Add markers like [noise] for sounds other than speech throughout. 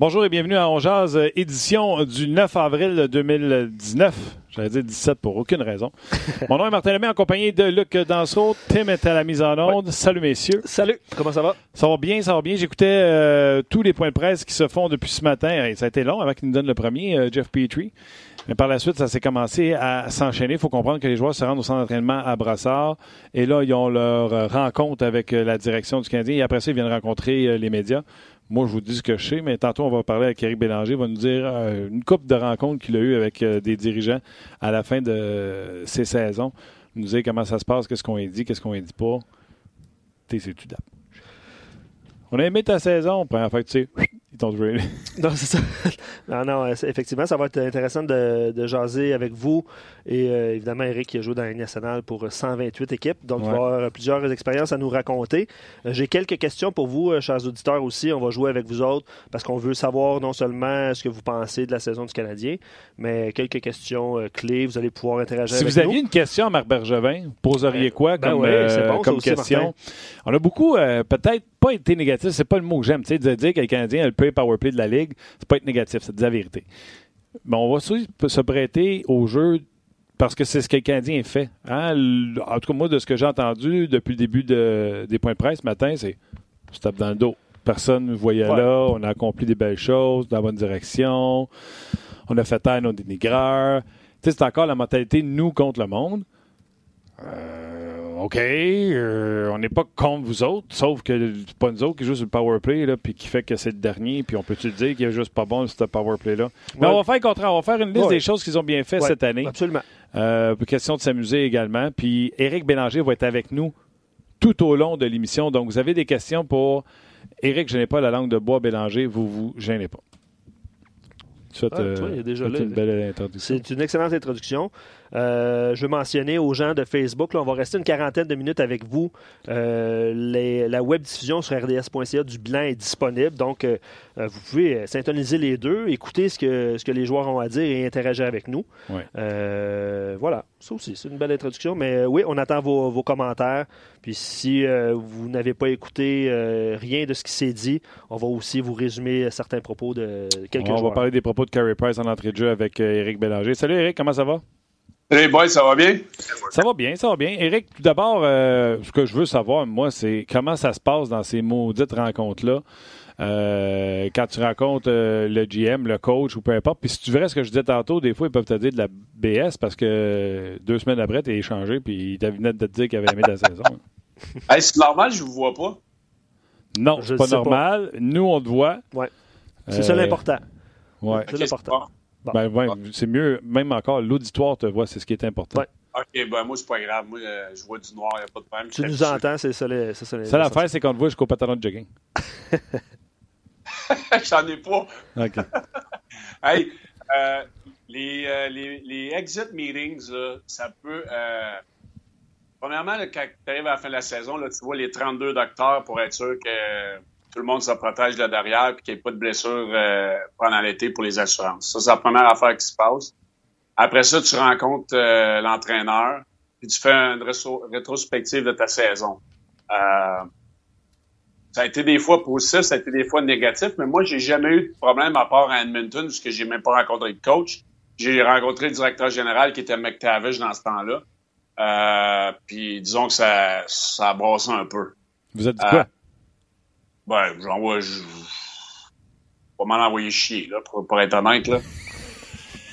Bonjour et bienvenue à On Jazz, édition du 9 avril 2019. J'allais dire 17 pour aucune raison. [laughs] Mon nom est Martin Lemay en compagnie de Luc Danseau. Tim est à la mise en onde. Salut messieurs. Salut, comment ça va? Ça va bien, ça va bien. J'écoutais euh, tous les points de presse qui se font depuis ce matin. Et ça a été long avant qu'il nous donne le premier, euh, Jeff Petrie. Mais par la suite, ça s'est commencé à s'enchaîner. Il faut comprendre que les joueurs se rendent au centre d'entraînement à Brassard. Et là, ils ont leur rencontre avec euh, la direction du Canadien. Et après ça, ils viennent rencontrer les médias. Moi, je vous dis ce que je sais, mais tantôt, on va parler avec Eric Bélanger. Il va nous dire euh, une coupe de rencontres qu'il a eues avec euh, des dirigeants à la fin de ces saisons. Il nous dire comment ça se passe, qu'est-ce qu'on dit, qu'est-ce qu'on dit pas. T'es, c'est On a aimé ta saison, première fois tu sais [laughs] non, c'est ça. non, non, effectivement, ça va être intéressant de, de jaser avec vous. Et euh, évidemment, Eric qui a joué dans la nationale pour 128 équipes. Donc, il va avoir plusieurs expériences à nous raconter. Euh, j'ai quelques questions pour vous, euh, chers auditeurs aussi. On va jouer avec vous autres parce qu'on veut savoir non seulement ce que vous pensez de la saison du Canadien, mais quelques questions clés. Vous allez pouvoir interagir avec nous. Si vous aviez une question à Marc Bergevin, poseriez quoi ben comme, comme question? On a beaucoup, peut-être pas été négatif, c'est pas le mot que j'aime. Tu sais, de dire que le Canadien a le plus powerplay de la Ligue, c'est pas être négatif, c'est dire la vérité. Mais on va aussi se prêter au jeu parce que c'est ce que le Canadien fait. Hein? En tout cas, moi, de ce que j'ai entendu depuis le début des points de presse ce matin, c'est se tape dans le dos. Personne ne voyait là. On a accompli des belles choses dans la bonne direction. On a fait taire nos dénigreurs. C'est encore la mentalité nous contre le monde. Euh, OK, euh, on n'est pas contre vous autres, sauf que c'est pas nous autres qui jouent sur le power play, là, puis qui fait que c'est le dernier, puis on peut-tu dire qu'il est juste pas bon ce power play-là? Mais on va faire le contraire, on va faire une liste des choses qu'ils ont bien fait cette année. Absolument. Euh, question de s'amuser également. Puis Éric Bélanger va être avec nous tout au long de l'émission. Donc, vous avez des questions pour Éric, je n'ai pas la langue de bois Bélanger, vous vous gênez pas. C'est une excellente introduction. Euh, je veux mentionner aux gens de Facebook, là, on va rester une quarantaine de minutes avec vous. Euh, la web diffusion sur rds.ca du bilan est disponible, donc euh, vous pouvez syntoniser les deux, écouter ce que, ce que les joueurs ont à dire et interagir avec nous. voilà, ça aussi, c'est une belle introduction. Mais oui, on attend vos, vos commentaires. Puis si vous n'avez pas écouté rien de ce qui s'est dit, on va aussi vous résumer certains propos de quelques on joueurs. On va parler des propos de Carey Price en entrée de jeu avec Eric Bélanger. Salut Eric, comment ça va? Hey boy, ça va bien? Ça va bien, ça va bien. Eric, tout d'abord, euh, ce que je veux savoir, moi, c'est comment ça se passe dans ces maudites rencontres-là. Euh, quand tu rencontres euh, le GM, le coach ou peu importe. Puis si tu verrais ce que je disais tantôt, des fois, ils peuvent te dire de la BS parce que deux semaines après, tu es échangé puis ils venaient de te dire qu'ils avaient aimé ta saison. [laughs] hey, c'est normal, je vous vois pas. Non, c'est pas normal. Nous, on te voit. Ouais. C'est ça l'important. Ouais. C'est l'important. Ben, c'est mieux, même encore, l'auditoire te voit, c'est ce qui est important. OK, ben moi, c'est pas grave. Moi, euh, je vois du noir, il n'y a pas de problème. Tu nous entends, c'est ça. Les, ça, l'affaire, c'est qu'on te voit jusqu'au pantalon de jogging. [laughs] J'en ai pas. OK. [laughs] hey, euh, les, euh, les, les, exit meetings, ça peut. premièrement, quand tu arrives à la fin de la saison, là, tu vois les 32 docteurs pour être sûr que tout le monde se protège là derrière et qu'il n'y ait pas de blessure euh, pendant l'été pour les assurances. Ça, c'est la première affaire qui se passe. Après ça, tu rencontres euh, l'entraîneur puis tu fais une rétrospective de ta saison. Euh, ça a été des fois positif, ça a été des fois négatif, mais moi, j'ai jamais eu de problème à part à Edmonton, puisque j'ai même pas rencontré le coach. J'ai rencontré le directeur général qui était McTavish dans ce temps-là. Euh, puis disons que ça, ça a brassé un peu. Vous êtes dit quoi? Ben, j'envoie. Je... Pas mal envoyer chier, là, pour, pour être honnête, là.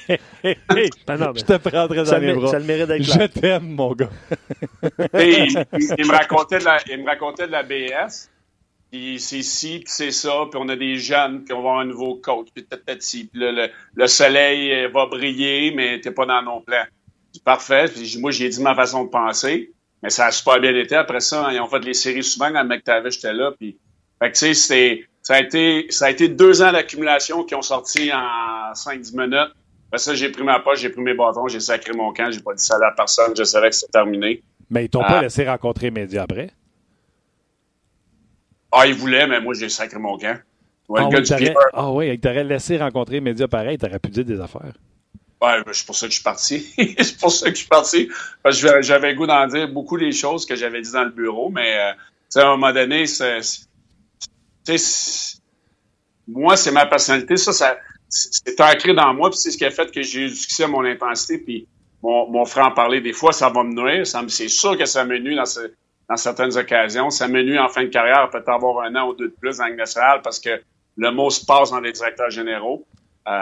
[laughs] Ben non, je te prendrais dans les bras. Ça le mérite d'être Je t'aime, mon gars. [laughs] il, me racontait de la, il me racontait de la BS. Puis c'est ci, puis c'est ça, puis on a des jeunes, qui vont avoir un nouveau coach, puis Puis le, le, soleil va briller, mais t'es pas dans nos plans. Parfait. Puis moi, j'ai dit ma façon de penser, mais ça a super bien été. Après ça, ils ont fait les séries souvent quand le mec t'avait, j'étais là, puis fait que, tu sais, ça a été, ça a été deux ans d'accumulation qui ont sorti en 5-10 minutes. Après ça, j'ai pris ma poche, j'ai pris mes bâtons, j'ai sacré mon camp, j'ai pas dit ça à personne, je savais que c'était terminé. Mais ils t'ont pas ah. laissé rencontrer médias après? Ah, ils voulaient, mais moi, j'ai sacré mon camp. Ouais, ah, oui, ah oui, ils t'auraient laissé rencontrer médias pareil, t'aurais pu dire des affaires. Ouais, ben, c'est pour ça que je suis parti. [laughs] c'est pour ça que je suis parti. Parce que j'avais le goût d'en dire beaucoup des choses que j'avais dit dans le bureau, mais euh, à un moment donné, c'est moi, c'est ma personnalité. Ça, ça c'est ancré dans moi, puis c'est ce qui a fait que j'ai eu du succès à mon intensité, puis mon, mon frère en parler des fois, ça va me nuire. C'est sûr que ça me nuit dans, certaines occasions. Ça me nuit en fin de carrière, peut-être avoir un an ou deux de plus dans la nationale parce que le mot se passe dans les directeurs généraux. Euh,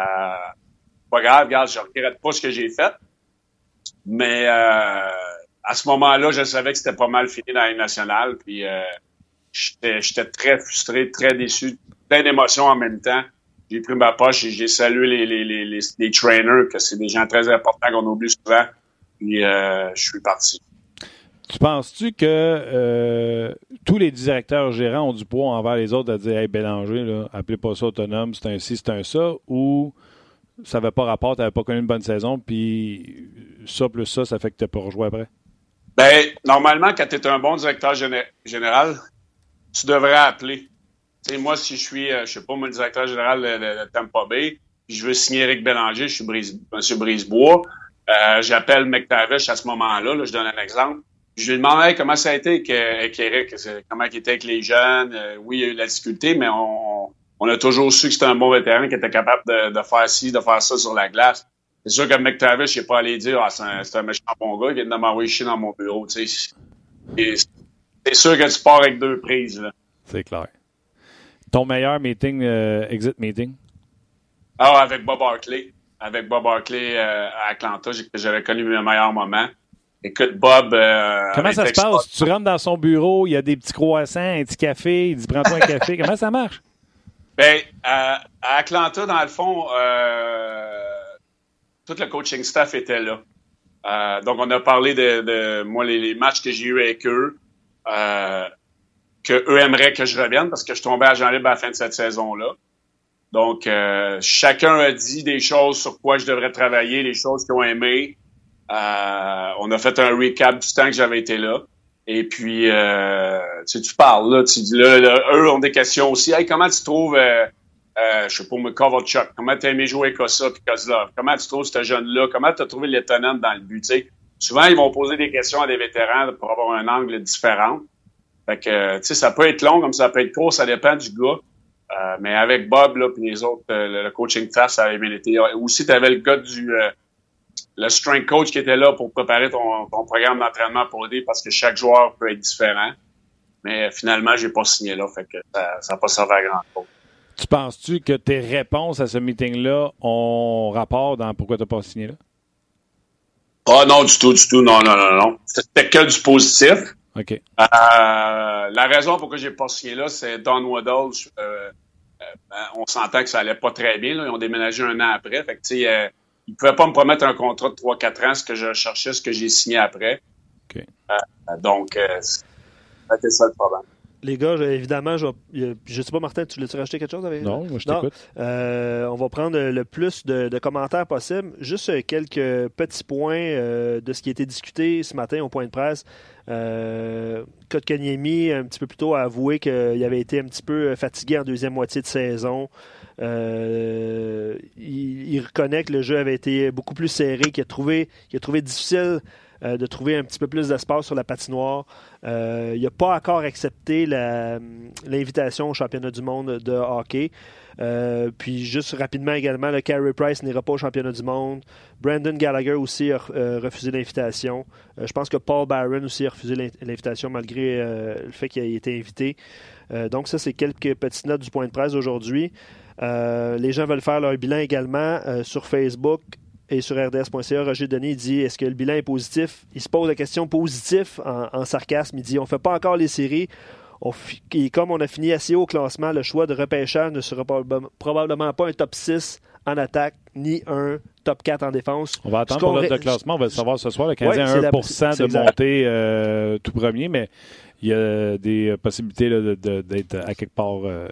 pas grave, regarde, je regrette pas ce que j'ai fait. Mais euh, à ce moment-là, je savais que c'était pas mal fini dans la nationale. Puis euh, j'étais très frustré, très déçu, plein d'émotions en même temps. J'ai pris ma poche et j'ai salué les, les, les, les, trainers, que c'est des gens très importants qu'on oublie souvent. Puis euh, je suis parti. Tu penses-tu que euh, tous les directeurs gérants ont du poids envers les autres à dire Hey, Bélanger, là, appelez pas ça autonome, c'est un ci, c'est un ça, ou ça n'avait pas rapport, tu n'avais pas connu une bonne saison, puis ça plus ça, ça fait que tu n'as pas rejoué après? Ben, normalement, quand tu es un bon directeur général, tu devrais appeler. moi, si je suis, euh, je sais pas, le directeur général de, Tampa Bay, puis je veux signer Eric Bélanger, je suis Brise, M. Brisebois, euh, j'appelle McTavish à ce moment-là, là, je donne un exemple. Je lui demande comment ça a été avec, Eric, comment il était avec les jeunes. Euh, oui, il y a eu de la difficulté, mais on, on a toujours su que c'était un bon vétéran qui était capable de, de, faire ci, de faire ça sur la glace. C'est sûr que McTavish, il n'est pas allé dire ah, c'est un, méchant bon gars qui vient de m'envoyer chier dans mon bureau. C'est sûr que tu pars avec deux prises. C'est clair. Ton meilleur meeting, euh, exit meeting? Ah, avec Bob Barkley. Avec Bob Barkley euh, à Atlanta, j'avais connu mes meilleurs moments. Écoute, Bob. Euh, Comment ça se passe? Tu rentres dans son bureau, il y a des petits croissants, un petit café, il dit prends-toi un [laughs] café. Comment ça marche? Ben, à, Atlanta, dans le fond, tout le coaching staff était là. Donc, on a parlé de, moi, les, matchs que j'ai eu avec eux, euh, que eux aimeraient que je revienne parce que je tombais à Jean Libre à la fin de cette saison-là. Donc, euh, chacun a dit des choses sur quoi je devrais travailler, les choses qu'ils ont aimé. Euh, on a fait un recap du temps que j'avais été là. Et puis, euh, tu, tu parles, là, tu dis, là, eux ont des questions aussi. Hey, comment tu trouves, euh, euh, je sais pas, Kovalchuk? Comment t'as aimé jouer Kossa puis Kozlov? Comment tu trouves ce jeune-là? Comment t'as trouvé l'étonnant dans le but? sais? Souvent, ils vont poser des questions à des vétérans pour avoir un angle différent. Fait que, tu sais, ça peut être long comme ça peut être court, ça dépend du gars. Euh, mais avec Bob, là, puis les autres, le, coaching staff, ça avait bien été. Aussi, t'avais le gars du le strength coach qui était là pour préparer ton, programme d'entraînement pour aider parce que chaque joueur peut être différent. Mais finalement, j'ai pas signé là, fait que ça n'a pas servi à grand chose. Tu penses-tu que tes réponses à ce meeting-là ont rapport dans pourquoi tu n'as pas signé là? Ah non, du tout, du tout. Non, non, non, non. C'était que du positif. OK. Euh, la raison pour laquelle j'ai pas signé là, c'est Don Waddell. Euh, euh, on s'entend que ça allait pas très bien. Ils ont déménagé un an après. Fait que, tu sais, il ne pouvait pas me promettre un contrat de 3-4 ans, ce que je cherchais, ce que j'ai signé après. Euh, donc, euh, c'était ça le problème. Les gars, évidemment, je ne sais pas, Martin, tu voulais-tu rajouter quelque chose avec Non, moi je t'écoute. Euh, on va prendre le plus de, commentaires possible. Juste quelques petits points de ce qui a été discuté ce matin au point de presse. Euh, Kotkaniemi, un petit peu plus tôt, a avoué qu'il avait été un petit peu fatigué en deuxième moitié de saison. Euh, il, reconnaît que le jeu avait été beaucoup plus serré, qu'il a trouvé, a trouvé difficile euh, de trouver un petit peu plus d'espace sur la patinoire. Euh, il n'a pas encore accepté l'invitation au championnat du monde de hockey. puis juste rapidement également, le Carey Price n'ira pas au championnat du monde. Brandon Gallagher aussi a refusé l'invitation. je pense que Paul Barron aussi a refusé l'invitation malgré le fait qu'il ait été invité. donc ça, c'est quelques petites notes du point de presse aujourd'hui. Euh, les gens veulent faire leur bilan également euh, sur Facebook et sur rds.ca. Roger Denis dit est-ce que le bilan est positif? Il se pose la question positif en, sarcasme. Il dit on ne fait pas encore les séries. et comme on a fini assez haut au classement, le choix de repêchage ne sera probablement pas un top 6 en attaque ni un top 4 en défense. On va attendre pour notre classement. On va le savoir ce soir. Le Canadien a 1 de montée euh, tout premier, mais il y a des possibilités d'être à quelque part. Euh,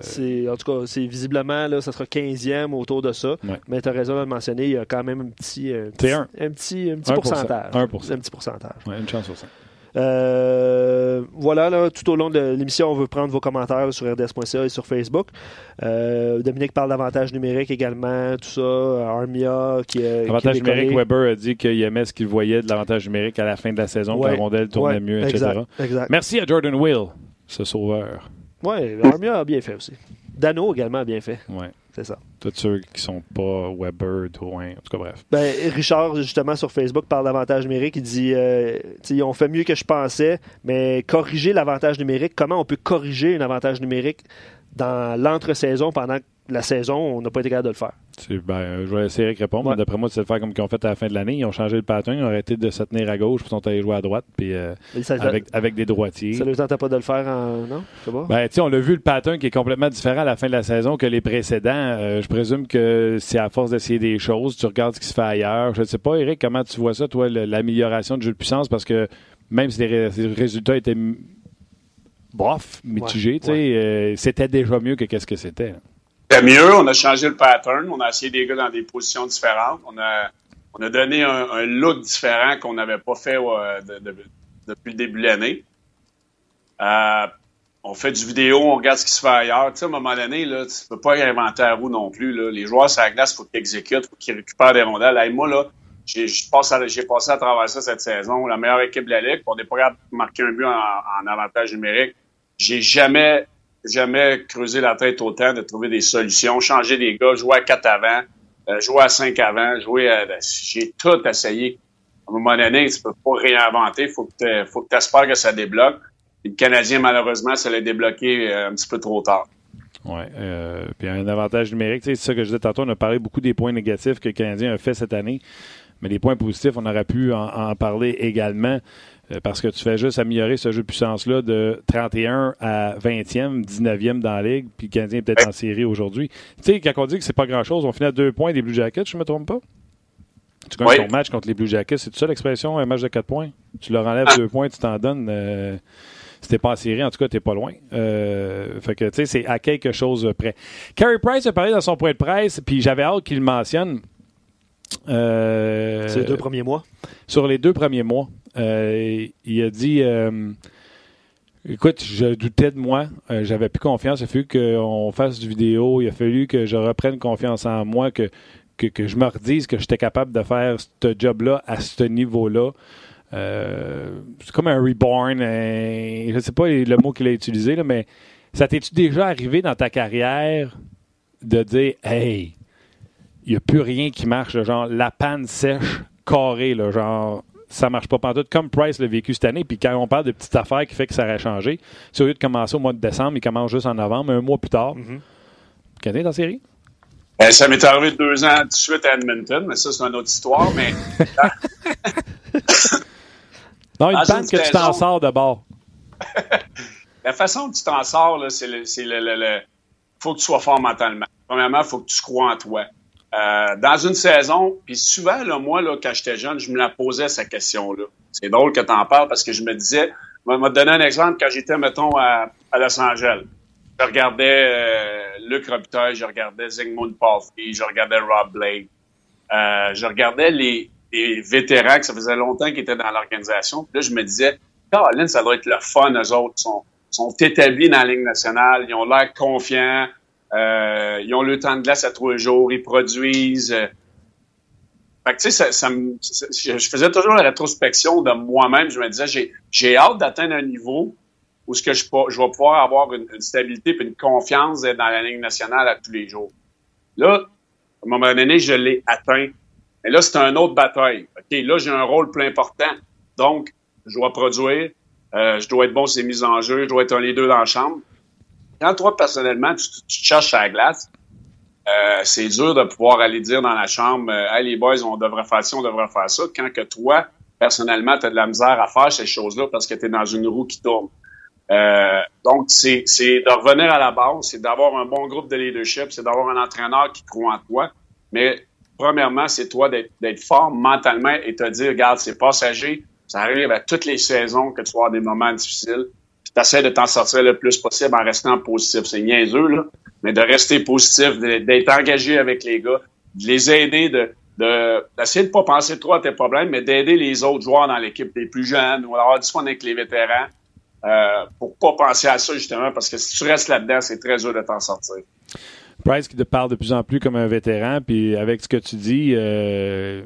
en tout cas, c'est visiblement, là, ça sera 15e autour de ça. Mais tu as raison de le mentionner, il y a quand même un petit, un petit, un. petit, un petit pourcentage. Un petit pourcentage. une chance sur ça. Euh, voilà, là, tout au long de l'émission, on veut prendre vos commentaires sur rds.ca et sur Facebook. Euh, Dominique parle d'avantage numérique également, tout ça. Armia qui. Avantage numérique, Weber a dit qu'il aimait ce qu'il voyait de l'avantage numérique à la fin de la saison, que la rondelle tournait mieux, etc. Merci à Jordan Will, ce sauveur. Oui, Armia a bien fait aussi. Dano également a bien fait. Ouais. C'est ça. Tous ceux qui sont pas Weber, Drouin, en tout cas, bref. Ben, Richard, justement, sur Facebook, parle d'avantage numérique. Il dit euh, ils ont fait mieux que je pensais, mais corriger l'avantage numérique, comment on peut corriger un avantage numérique dans l'entre-saison pendant la saison, on n'a pas été capable de le faire? Ben, je vais essayer de répondre. D'après moi, c'est le faire comme ils ont fait à la fin de l'année. Ils ont changé le pattern, ils ont arrêté de se tenir à gauche, puis ils sont allés jouer à droite, puis euh, avec, avec, des droitiers. Ça ne tentait pas de le faire en. Non? Ben, on a vu le pattern qui est complètement différent à la fin de la saison que les précédents. Euh, je présume que c'est à force d'essayer des choses. Tu regardes ce qui se fait ailleurs. Je ne sais pas, Eric, comment tu vois ça, toi, l'amélioration du jeu de puissance, parce que même si les, résultats étaient bof, mitigés, euh, c'était déjà mieux que qu'est-ce que c'était. C'était mieux, on a changé le pattern, on a essayé des gars dans des positions différentes, on a, on a donné un, look différent qu'on n'avait pas fait depuis le début de l'année. Euh, on fait du vidéo, on regarde ce qui se fait ailleurs. Tu sais, à un moment donné, là, tu peux pas inventer à vous non plus. Là. Les joueurs sur la glace, il faut qu'ils exécutent, il faut qu'ils récupèrent des rondelles. moi, là, j'ai passé, passé à travers ça cette saison. La meilleure équipe de la Ligue, on n'est pas capable de marquer un but en, en avantage numérique. J'ai jamais jamais creusé la tête autant de trouver des solutions, changer des gars, jouer à 4 avant, euh, jouer à 5 avant, jouer à... J'ai tout essayé. À un moment donné, tu peux pas réinventer. Faut que faut que espères que ça débloque. le Canadien, malheureusement, ça l'a débloqué euh, un petit peu trop tard. Oui. Euh, puis un avantage numérique, c'est ça que je disais tantôt, on a parlé beaucoup des points négatifs que le Canadien a fait cette année. Mais les points positifs, on aurait pu en parler également. Euh, parce que tu fais juste améliorer ce jeu de puissance-là de 31 à 20e, 19e dans la ligue, puis le Canadien est peut-être en série aujourd'hui. Tu sais, quand on dit que c'est pas grand-chose, on finit à deux points des Blue Jackets, je me trompe pas? Tu gagnes ton match contre les Blue Jackets, c'est ça l'expression, un match de 4 points? Tu leur enlèves deux points, tu t'en donnes. Euh, si t'es pas en série, en tout cas, t'es pas loin. Euh, fait que, tu sais, c'est à quelque chose près. Carey Price a parlé dans son point de presse, puis j'avais hâte qu'il le mentionne. Euh, c'est les deux premiers mois? Sur les deux premiers mois. Euh, il a dit euh, Écoute, je doutais de moi. Euh, j'avais plus confiance. Il a fallu qu'on fasse du vidéo. Il a fallu que je reprenne confiance en moi, que, que, je me redise que j'étais capable de faire ce job-là à ce niveau-là. c'est comme un reborn. je ne sais pas le mot qu'il a utilisé, mais ça t'es-tu déjà arrivé dans ta carrière de dire Hey, il n'y a plus rien qui marche, genre la panne sèche, carrée, là, genre ça marche pas pantoute, comme Price l'a vécu cette année. Puis quand on parle de petites affaires qui fait que ça aurait changé, si au lieu de commencer au mois de décembre, il commence juste en novembre, un mois plus tard. Mm -hmm. dans la série? Ben, ça m'est arrivé deux ans de suite à Edmonton, mais ça, c'est une autre histoire. Mais... [laughs] non, une panne que tu t'en sors de bord. [laughs] la façon que tu t'en sors, c'est le, le, le, faut que tu sois fort mentalement. Premièrement, il faut que tu crois en toi. Euh, dans une saison, puis souvent, là, moi, là, quand j'étais jeune, je me la posais, cette question-là. C'est drôle que tu en parles parce que je me disais, je vais te donner un exemple, quand j'étais, mettons, à, Los Angeles, je regardais euh, Luc Robitaille, je regardais Zygmunt Palfrey, je regardais Rob Blake, euh, je regardais les, les, vétérans que ça faisait longtemps qu'ils étaient dans l'organisation. Là, je me disais, Caroline, ça doit être le fun, eux autres, sont, sont établis dans la Ligue nationale, ils ont l'air confiants, euh, ils ont le temps de glace à trois jours, ils produisent. Euh. Fait que, tu sais, je faisais toujours la rétrospection de moi-même. Je me disais, j'ai, hâte d'atteindre un niveau où ce que je, vais pouvoir avoir une, stabilité et une confiance dans la ligne nationale à tous les jours. Là, à un moment donné, je l'ai atteint. Mais là, c'est un autre bataille. Là, j'ai un rôle plus important. Donc, je dois produire, euh, je dois être bon sur les mises en jeu, je dois être un leader dans la chambre quand toi, personnellement, tu, te cherches à la glace, euh, c'est dur de pouvoir aller dire dans la chambre euh, Hey, les boys, on devrait faire ci, on devrait faire ça, quand que toi, personnellement, tu as de la misère à faire ces choses-là parce que tu es dans une roue qui tourne. Euh, donc, c'est de revenir à la base, c'est d'avoir un bon groupe de leadership, c'est d'avoir un entraîneur qui croit en toi. Mais premièrement, c'est toi d'être fort mentalement et te dire, regarde, c'est passager, ça arrive à toutes les saisons que tu vas avoir des moments difficiles tu de t'en sortir le plus possible en restant positif. C'est niaiseux, là, mais de rester positif, d'être engagé avec les gars, de les aider, de d'essayer de, pas penser trop à tes problèmes, mais d'aider les autres joueurs dans l'équipe, les plus jeunes, ou avoir du fun avec les vétérans, euh, pour pas penser à ça, justement, parce que si tu restes là-dedans, c'est très dur de t'en sortir. Price qui te parle de plus en plus comme un vétéran, puis avec ce que tu dis, euh,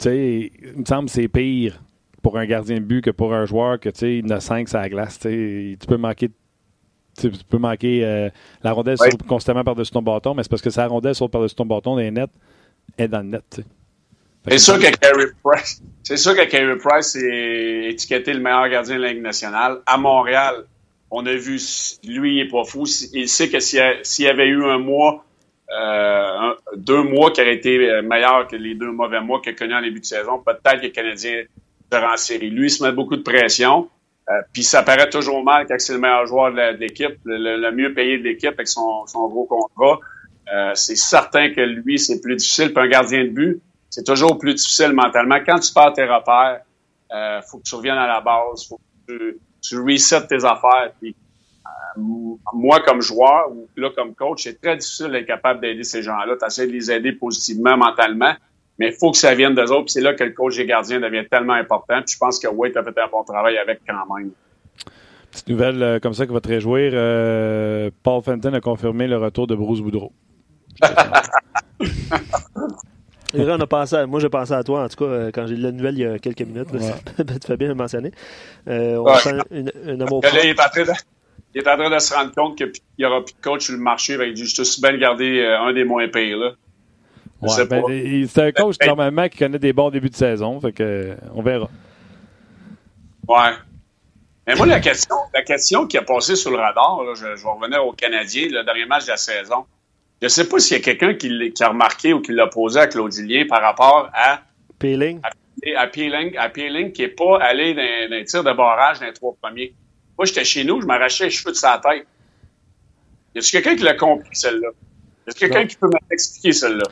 tu sais, il me semble que c'est pire pour un gardien de but que pour un joueur que tu sais, il a 5 sur la glace. Tu peux manquer tu peux manquer euh, la rondelle constamment par-dessus ton bâton, mais c'est parce que sa rondelle saute par-dessus ton bâton les nets est dans le net. C'est sûr que Carey Price, c'est sûr que Carey Price est étiqueté le meilleur gardien de la Ligue nationale. À Montréal, on a vu, lui, il est pas fou. Il sait que s'il y avait eu un mois, euh, deux mois qui auraient été euh, meilleurs que les deux mauvais mois qu'il a connus en début de saison, peut-être que le Canadien en série. Lui, il se met beaucoup de pression. Euh, puis ça paraît toujours mal quand c'est le meilleur joueur de l'équipe, le, mieux payé de l'équipe avec son, gros contrat. Euh, c'est certain que lui, c'est plus difficile. Puis un gardien de but, c'est toujours plus difficile mentalement. Quand tu perds tes repères, euh, faut que tu reviennes à la base, faut que tu, tu resets tes affaires. Euh, moi, comme joueur ou là comme coach, c'est très difficile d'être capable d'aider ces gens-là. Tu essaies de les aider positivement, mentalement, mais il faut que ça vienne d'eux autres. c'est là que le coach des gardiens devient tellement important. Puis je pense que Wade a fait un bon travail avec quand même. Petite nouvelle euh, comme ça qui va te réjouir. Euh, Paul Fenton a confirmé le retour de Bruce Boudreau. [laughs] on a pensé moi, j'ai pensé à toi, en tout cas, euh, quand j'ai lu la nouvelle il y a quelques minutes. Ouais. [laughs] tu fais bien le mentionner. Euh, on sent une, une amour là, il, est en train de, il est en train de se rendre compte qu'il n'y aura plus de coach sur le marché. Il dit, je suis bien garder un des moins pires. Là. Ouais, ben, c'est un coach normalement qui connaît des bons débuts de saison. Fait que, on verra. Ouais. Mais moi, la question, la question qui a passé sur le radar, je, vais revenir au Canadien, le dernier match de la saison. Je ne sais pas s'il y a quelqu'un qui, a remarqué ou qui l'a posé à Claudilien par rapport à. Peeling. À, Peeling, à Peeling qui n'est pas allé dans, un tir de barrage dans les trois premiers. Moi, j'étais chez nous, je m'arrachais les cheveux de sa tête. Y a-t-il quelqu'un qui l'a compris, celle-là? Y a-t-il quelqu'un qui peut m'expliquer celle-là?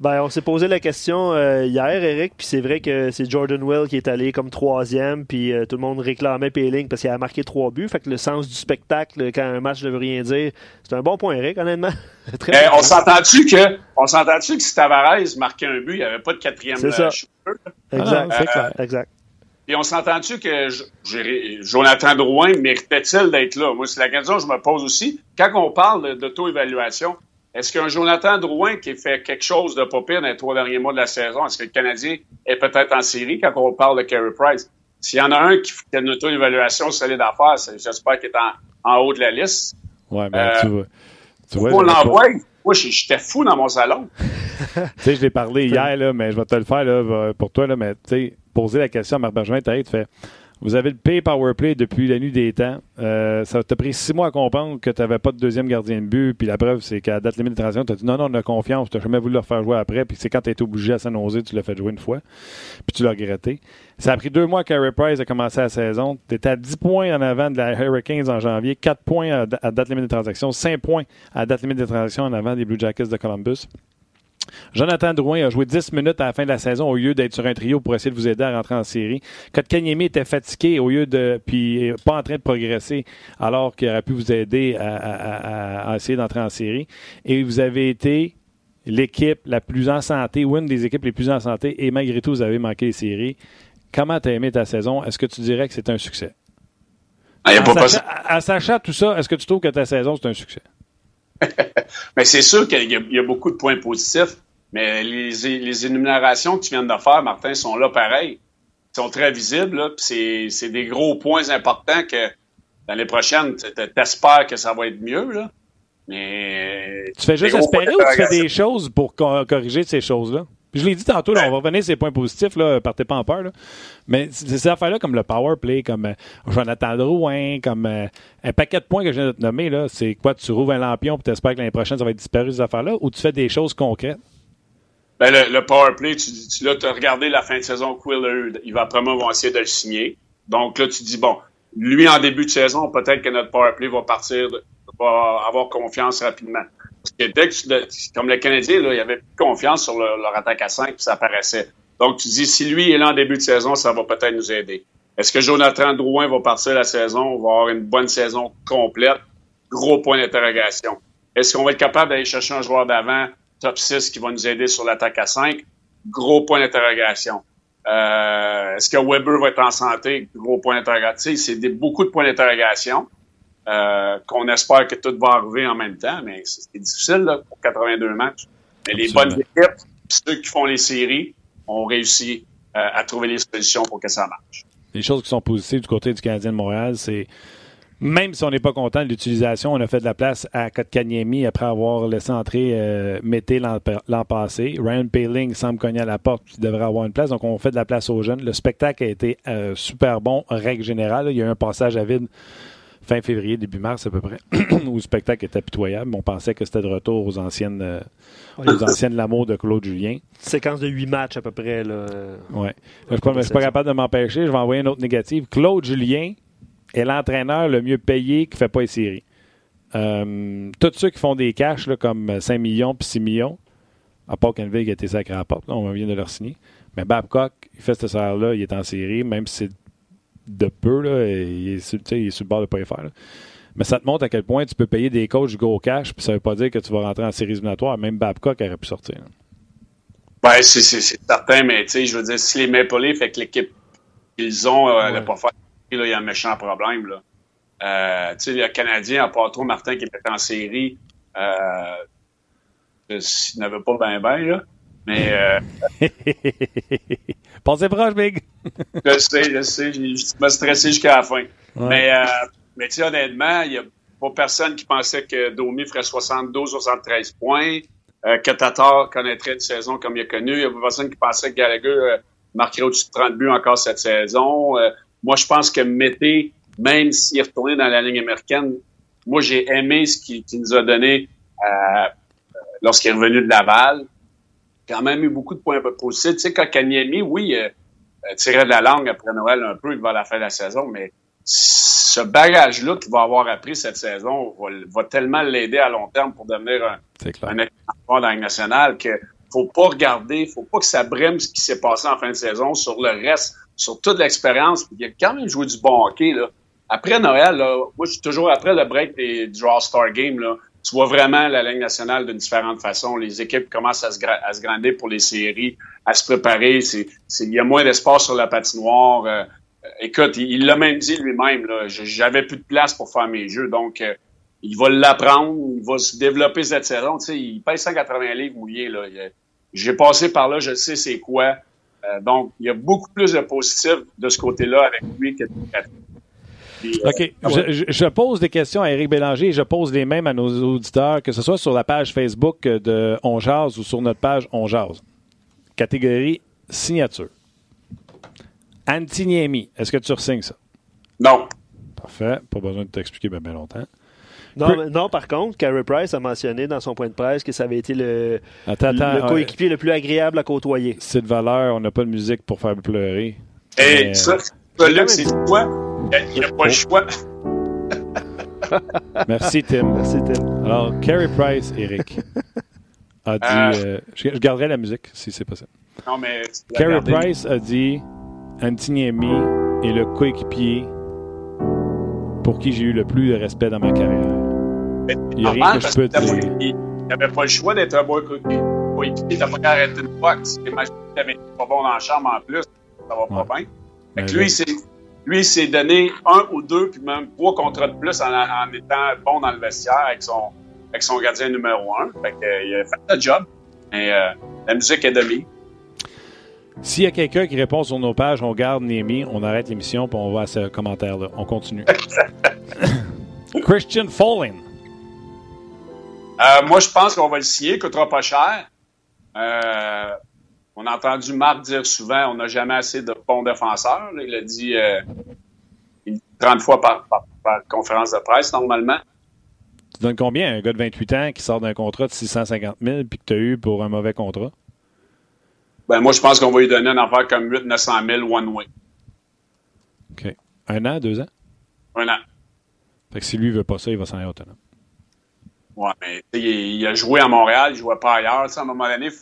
Ben, on s'est posé la question euh, hier, Eric, puis c'est vrai que c'est Jordan Well qui est allé comme troisième, puis euh, tout le monde réclamait Péling parce qu'il a marqué trois buts. Fait que le sens du spectacle, quand un match ne veut rien dire, c'est un bon point, Eric, honnêtement. [laughs] Eh, on s'entend-tu que, on s'entend-tu que si Tavares marquait un but, il n'y avait pas de quatrième C'est ça. Exact, ah, exact. Et on s'entend-tu que Jonathan Drouin méritait-il d'être là? Moi, c'est la question que je me pose aussi. Quand on parle d'auto-évaluation, est-ce qu'un Jonathan Drouin qui fait quelque chose de pas pire dans les trois derniers mois de la saison, est-ce que le Canadien est peut-être en série quand on parle de Carey Price? S'il y en a un qui fait une auto-évaluation solide à faire, j'espère qu'il est en, haut de la liste. Ouais, ben, tu vois. Tu vois on l'envoie. Moi, j'étais fou dans mon salon. [laughs] tu sais, je l'ai parlé [laughs] hier, là, mais je vais te le faire là, pour toi, là, mais tu sais, poser la question à Marc Bergevin, tu fait vous avez le pay power play depuis la nuit des temps. Euh, ça t'a pris six mois à comprendre que tu n'avais pas de deuxième gardien de but. Puis la preuve, c'est qu'à date limite de transition, tu as dit non, non, on a confiance. Tu n'as jamais voulu le faire jouer après. Puis c'est quand tu été obligé à s'annoncer, tu l'as fait jouer une fois. Puis tu l'as regretté. Ça a pris deux mois qu'Harry Price a commencé la saison. Tu étais à 10 points en avant de la Hurricanes en janvier, 4 points à, date limite de transaction, 5 points à date limite de transaction en avant des Blue Jackets de Columbus. Jonathan Drouin a joué 10 minutes à la fin de la saison au lieu d'être sur un trio pour essayer de vous aider à rentrer en série. Kotkaniemi était fatigué au lieu de puis pas en train de progresser alors qu'il aurait pu vous aider à, essayer d'entrer en série. Et vous avez été l'équipe la plus en santé ou une des équipes les plus en santé et malgré tout vous avez manqué les séries. Comment tu as aimé ta saison? Est-ce que tu dirais que c'est un succès? Ah, en, sachant, tout ça, est-ce que tu trouves que ta saison c'est un succès? [laughs] mais c'est sûr qu'il y, a beaucoup de points positifs, mais les, les, énumérations que tu viens de faire, Martin, sont là pareil. Ils sont très visibles. C'est des gros points importants que l'année prochaine, tu espères que ça va être mieux. Là. Mais. Tu fais juste espérer ou tu fais des choses pour corriger ces choses-là? je l'ai dit tantôt, on va revenir sur ces points positifs, là, partez pas en peur. Là. Mais ces affaires-là, comme le power play, comme euh, Jonathan Drouin, comme euh, un paquet de points que je viens de te nommer, là, c'est quoi? Tu rouvres un lampion et tu espères que l'année prochaine, ça va être disparu, ces affaires-là, ou tu fais des choses concrètes? Ben, le, power play, tu, tu as regardé la fin de saison, Quiller, il va probablement essayer de le signer. Donc là, tu dis, bon, lui, en début de saison, peut-être que notre power play va partir, va avoir confiance rapidement. comme le Canadien, là, il avait plus confiance sur leur attaque à 5, puis ça apparaissait. Donc, tu dis, si lui est là en début de saison, ça va peut-être nous aider. Est-ce que Jonathan Drouin va partir la saison? On va avoir une bonne saison complète? Gros point d'interrogation. Est-ce qu'on va être capable d'aller chercher un joueur d'avant, top 6, qui va nous aider sur l'attaque à 5? Gros point d'interrogation. Euh, est-ce que Weber va être en santé? Gros point d'interrogation. C'est beaucoup de points d'interrogation. Euh, qu'on espère que tout va arriver en même temps, mais c'est difficile là, pour 82 matchs. Mais les bonnes équipes, ceux qui font les séries, ont réussi euh, à trouver les solutions pour que ça marche. Les choses qui sont positives du côté du Canadien de Montréal, c'est Même si on n'est pas content de l'utilisation, on a fait de la place à Kotkaniemi après avoir laissé entrer euh, Mété l'an passé. Ryan Paling semble cogner à la porte, il devrait avoir une place. Donc, on fait de la place aux jeunes. Le spectacle a été euh, super bon, règle générale. Il y a eu un passage à vide fin février, début mars à peu près, [clears throat] où le spectacle était pitoyable. On pensait que c'était de retour aux anciennes, euh, aux anciennes l'amour de Claude Julien. Séquence de huit matchs à peu près. Là, ouais. je ne suis pas capable de m'empêcher. Je vais envoyer une autre négative. Claude Julien, est l'entraîneur le mieux payé qui ne fait pas les séries. Euh, tous ceux qui font des cash comme 5 millions puis 6 millions, à part qui a été sacré à la porte, on vient de leur signer. Mais Babcock, il fait ce salaire-là, il est en série, même si c'est de peu, là, il, est sur, il est sur le bord de ne pas y faire. Mais ça te montre à quel point tu peux payer des coachs gros cash, puis ça ne veut pas dire que tu vas rentrer en série éliminatoire. Même Babcock aurait pu sortir. Oui, c'est certain, mais je veux dire, si les Maple Leafs, avec l'équipe qu'ils ont, euh, ouais. pas faire il y a un méchant problème. Là. Euh, tu sais, le Canadien, à part trop Martin qui était en série, euh, s'il n'avait pas ben ben, là. Mais. Euh, [laughs] Pensez proche, Big! [laughs] je sais, je sais. Je me stressé jusqu'à la fin. Mais, euh, mais tu sais, honnêtement, il n'y a pas personne qui pensait que Domi ferait 72-73 points, euh, que Tatar connaîtrait une saison comme il a connu. Il n'y a pas personne qui pensait que Gallagher euh, marquerait au-dessus de 30 buts encore cette saison. Euh, moi, je pense que Mété, même s'il est retourné dans la ligne américaine, moi, j'ai aimé ce qu'il nous a donné euh, lorsqu'il est revenu de Laval. Quand même eu beaucoup de points positifs. Tu sais, quand Kanyemi, oui, euh, tirait de la langue après Noël un peu, il va à la fin de la saison, mais ce bagage-là qu'il va avoir appris cette saison va, tellement l'aider à long terme pour devenir un, un dans la nationale que faut pas regarder, faut pas que ça brime ce qui s'est passé en fin de saison sur le reste sur toute l'expérience. Il a quand même joué du bon hockey. Là. Après Noël, là, moi, je suis toujours après le break des, du All-Star Game. Là, tu vois vraiment la Ligue nationale d'une différente façon. Les équipes commencent à se, à se grandir pour les séries, à se préparer. C'est, il y a moins d'espace sur la patinoire. Euh, écoute, il l'a même dit lui-même. J'avais plus de place pour faire mes jeux. Donc, euh, il va l'apprendre. Il va se développer cette saison. Tu sais, il paye 180 livres mouillés. J'ai passé par là. Je sais c'est quoi. Euh, donc, il y a beaucoup plus de positifs de ce côté-là avec lui que euh, OK. Je, pose des questions à Éric Bélanger et je pose les mêmes à nos auditeurs, que ce soit sur la page Facebook de On ou sur notre page On Catégorie signature. Antiniemi, est-ce que tu signes ça? Non. Parfait. Pas besoin de t'expliquer bien, bien longtemps. Non, par contre, Carey Price a mentionné dans son point de presse que ça avait été le, coéquipier le plus agréable à côtoyer. C'est de valeur, on n'a pas de musique pour faire pleurer. Et ça, c'est quoi? Il n'y a pas le choix. [laughs] [laughs] Merci, Tim. Merci, Tim. Alors, Carey Price, Eric, a dit. Euh, euh, je, garderai la musique si c'est possible. Non, mais. Carey Price a dit Antiniemi est le coéquipier pour qui j'ai eu le plus de respect dans ma carrière. Il n'y a rien que je peux dire. Il n'avait pas le choix d'être un bon coéquipier. Il n'a pas qu'à arrêter une fois. Si n'avais pas bon dans la chambre en plus, ça va pas bien. Fait que lui, lui, s'est donné un ou deux, puis même trois contrats de plus en, étant bon dans le vestiaire avec son, avec son gardien numéro un. Fait que, il a fait le job. Et euh, la musique est demi. S'il y a quelqu'un qui répond sur nos pages, on garde Némi, on arrête l'émission, puis on va à ce commentaire-là. On continue. [laughs] Christian Falling. Euh, moi, je pense qu'on va le signer, il coûtera pas cher. Euh, on a entendu Marc dire souvent on n'a jamais assez de bons défenseurs. il a dit 30 euh, fois par, conférence de presse, normalement. Tu donnes combien un gars de 28 ans qui sort d'un contrat de 650 000 puis que tu as eu pour un mauvais contrat? Ben, moi, je pense qu'on va lui donner un affaire comme 8 900 000 one way. OK. Un an, deux ans? Un an. Fait que si lui veut pas ça, il va s'en aller autonome. Ouais, mais il, a joué à Montréal, il jouait pas ailleurs. à un moment donné, il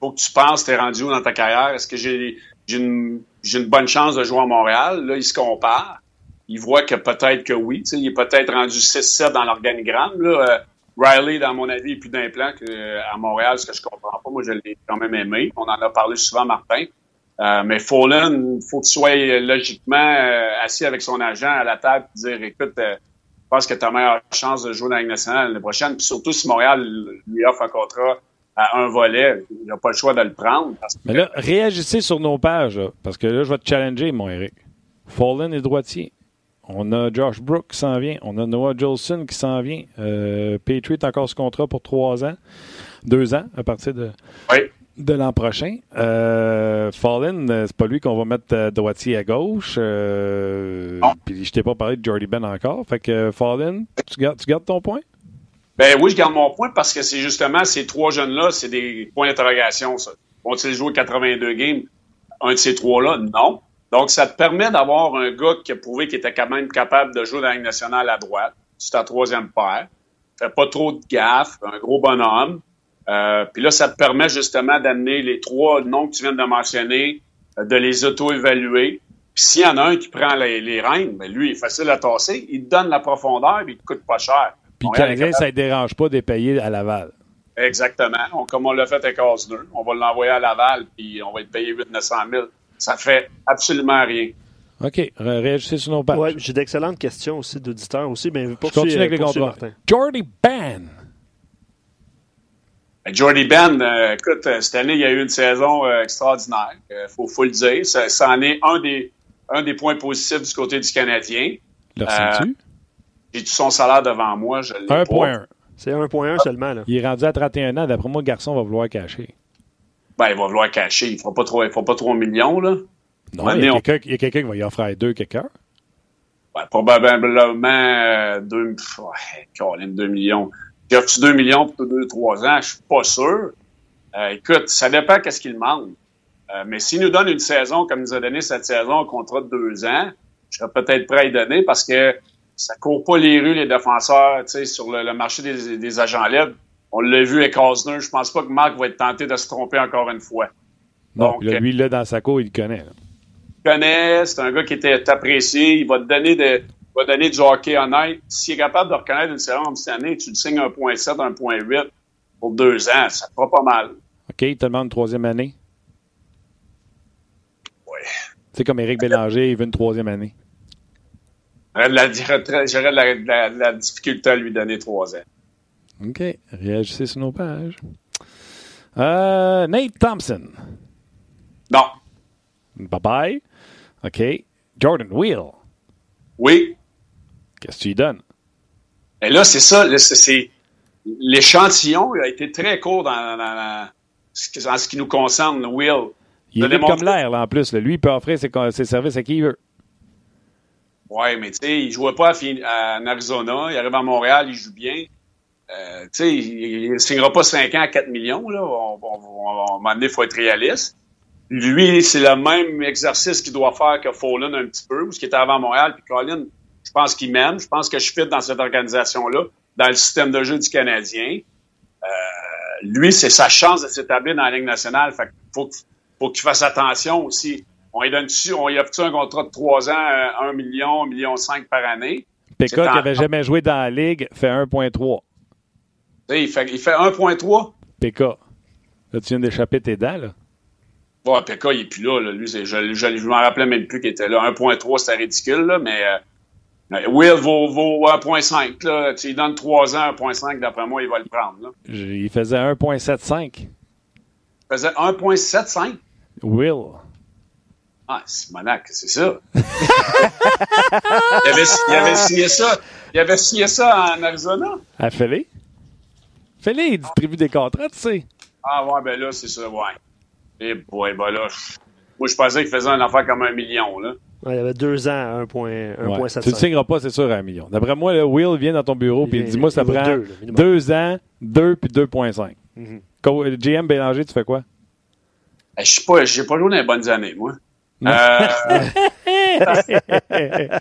faut que tu penses, t'es rendu où dans ta carrière? Est-ce que j'ai une, bonne chance de jouer à Montréal? Là, il se compare. Il voit que peut-être que oui. Il est peut-être rendu 6-7 dans l'organigramme. Euh, Riley, dans mon avis, est plus d'implant qu'à Montréal, ce que je comprends pas. Moi, je l'ai quand même aimé. On en a parlé souvent, Martin. Euh, mais Fallen, il faut qu'il soit logiquement euh, assis avec son agent à la table et dire écoute, euh, pense que tu as meilleure chance de jouer dans la Ligue nationale l'année prochaine. Puis surtout si Montréal lui offre un contrat à un volet, il n'a pas le choix de le prendre. Mais là, réagissez sur nos pages, parce que là, je vais te challenger, mon Eric. Fallen est droitier. On a Josh Brook qui s'en vient. On a Noah Jolson qui s'en vient. Euh, Patriot encore ce contrat pour trois ans. Deux ans à partir de, de l'an prochain. Euh, Fallen, euh, c'est pas lui qu'on va mettre à droitier à gauche. Euh, puis je t'ai pas parlé de Jordy Ben encore. Fait que Fallen, tu gardes, tu gardes ton point? Ben oui, je garde mon point parce que c'est justement ces trois jeunes-là, c'est des points d'interrogation, ça. Vont-ils jouer 82 games? Un de ces trois-là? Non. Donc, ça te permet d'avoir un gars qui a prouvé qu'il était quand même capable de jouer dans la Ligue nationale à droite. C'est ta troisième paire. Fait pas trop de gaffes, un gros bonhomme. Euh, puis là, ça te permet justement d'amener les trois noms que tu viens de mentionner, euh, de les auto-évaluer. Puis s'il y en a un qui prend les, les rênes, ben lui, il est facile à tasser. Il te donne la profondeur, mais il te coûte pas cher. Puis Canadien, ça ne dérange pas de payer à Laval. Exactement. comme on l'a fait avec Osner, on va l'envoyer à Laval, puis on va être payé 800 000 Ça fait absolument rien. OK. Réagissez sur nos pages. Ouais, j'ai d'excellentes questions aussi d'auditeurs aussi. Mais Je continue avec les contrats. Jordy Ben. Ben, Jordy Ben, euh, écoute, euh, cette année, il y a eu une saison euh, extraordinaire. Il faut, faut, le dire. Ça, ça, en est un des, un des points positifs du côté du Canadien. Le tu J'ai tout son salaire devant moi. 1.1. C'est 1.1 seulement. Là. Il est rendu à 31 ans. D'après moi, le garçon va vouloir cacher. Ben, il va vouloir cacher. Il ne fera pas 3, pas 3 millions, là. Non, il y a quelqu'un qui va y offrir deux quelqu'un. Ben, probablement 2, ouais, 2 millions. J'ai reçu 2 millions pour 2-3 ans, je suis pas sûr. Euh, écoute, ça dépend qu'est-ce qu'il demande. Euh, mais s'il nous donne une saison comme il nous a donné cette saison, un contrat de deux ans, je serais peut-être prêt à y donner parce que ça court pas les rues, les défenseurs, tu sais, sur le, marché des, agents libres. On l'a vu avec Osner. Je pense pas que Marc va être tenté de se tromper encore une fois. Donc, lui, là, dans sa cour, il le connaît. Il connaît, c'est un gars qui était apprécié. Il va te donner de, va donner du hockey honnête. S'il est capable de reconnaître une saison cette année, tu le signes 1.7, 1.8 pour deux ans, ça fera pas mal. OK, il te demande une troisième année. Oui. C'est comme Éric Bélanger, il veut une troisième année. J'aurais de la, la, difficulté à lui donner trois ans. OK. Réagissez sur nos pages. Euh, Nate Thompson. Non. Bye-bye. OK. Jordan Wheel. Oui. Qu'est-ce que tu lui donnes? Et là, c'est ça. L'échantillon a été très court dans, dans, ce qui nous concerne, Will. Il est comme l'air, là, en plus. Lui, il peut offrir ses, ses, services à qui il veut. Oui, mais tu sais, il ne jouait pas à, en Arizona. Il arrive à Montréal, il joue bien. Euh, tu sais, il ne signera pas 5 ans à 4 millions. Là. On, on, on, il faut être réaliste. Lui, c'est le même exercice qu'il doit faire que Fallen un petit peu, ou ce qui était avant Montréal. Puis Colin, je pense qu'il m'aime. Je pense que je fit dans cette organisation-là, dans le système de jeu du Canadien. Euh, lui, c'est sa chance de s'établir dans la Ligue nationale. Fait faut, faut qu'il fasse attention aussi. On lui donne on lui offre un contrat de 3 ans, 1 euh, million, 1 million 5 par année? Péka, qui n'avait jamais joué dans la Ligue, fait 1.3. Il fait, il fait 1.3? Péka. Là, tu viens d'échapper tes dents, là. Bon, Péka, il est plus là. là. Lui, je, je m'en rappelais même plus qu'il était là. 1.3, c'était ridicule, là, mais euh, Will vaut, vaut 1.5. Là. Tu lui donnes 3 ans, 1.5, d'après moi, il va le prendre. Là. Il faisait 1.75. Il faisait 1.75? Will. Ah, c'est Monac, c'est ça. [laughs] il, avait, il, avait, signé ça. Il avait signé ça en Arizona. À Philly? Philly, il distribue des contrats, tu sais. Ah ouais, ben là, c'est ça, ouais. Et eh boy, ben là, moi, je pensais qu'il faisait un affaire comme un million, là. Ouais, il y avait deux ans à 1,7. Ouais. Tu ne signeras pas, c'est sûr, à un million. D'après moi, le Will vient dans ton bureau et il dit Moi, ça prend deux, ans, deux puis 2,5. Mm -hmm. GM Bélanger, tu fais quoi? Eh, je sais pas, j'ai pas joué dans les bonnes années, moi. Euh...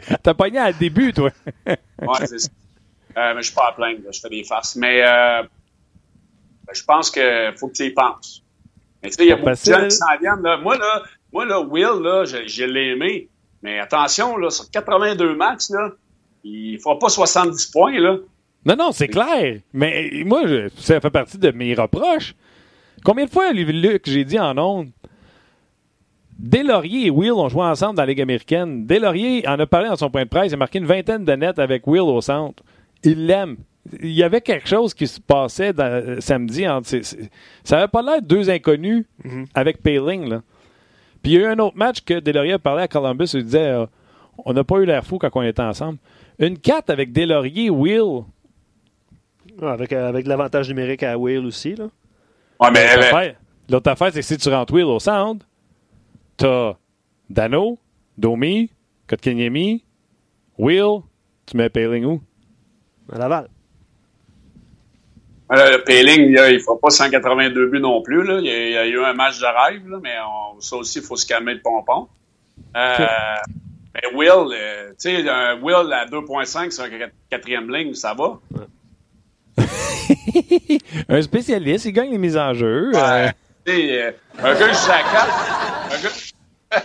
[laughs] T'as pogné à le début, toi. ouais, c'est ça. Euh, mais je suis pas à plaindre, je fais des farces. Mais euh, ben, je pense qu'il faut que tu y penses. Mais tu sais, il y a beaucoup de gens qui s'en viennent. Là. Moi, là, moi, là, Will, là, je, je l'ai aimé. Mais attention, là, sur 82 matchs, là, il ne fera pas 70 points. Là. Non, non, c'est clair. Mais moi, ça fait partie de mes reproches. Combien de fois, Luc, j'ai dit en ondes, Delaurier et Will ont joué ensemble dans la Ligue américaine. Delaurier en a parlé dans son point de presse. Il a marqué une vingtaine de nets avec Will au centre. Il l'aime il y avait quelque chose qui se passait euh, samedi. Entre ça n'avait pas l'air de deux inconnus mm-hmm. avec Payling. Là. Puis il y a eu un autre match que Delaurier parlait à Columbus. Il disait euh, On n'a pas eu l'air fou quand on était ensemble. Une 4 avec Delaurier, Will. avec, euh, avec l'avantage numérique à Will aussi. Là. Ouais, mais. L'autre affaire, c'est que si tu rentres Will au centre, t'as Dano, Domi, Kotkaniemi, Will, tu mets Payling où? À Laval. Le Payling, il ne faut pas 182 buts non plus. Là. Il, y a, eu un match de rêve, là, mais ça aussi, il faut se calmer le pompon. Euh, mais Will, euh, tu sais, Will à 2.5 c'est un quatrième ligne, ça va? [laughs] un spécialiste, il gagne les mises en jeu. Euh. un gars qui joue à 4, un gars,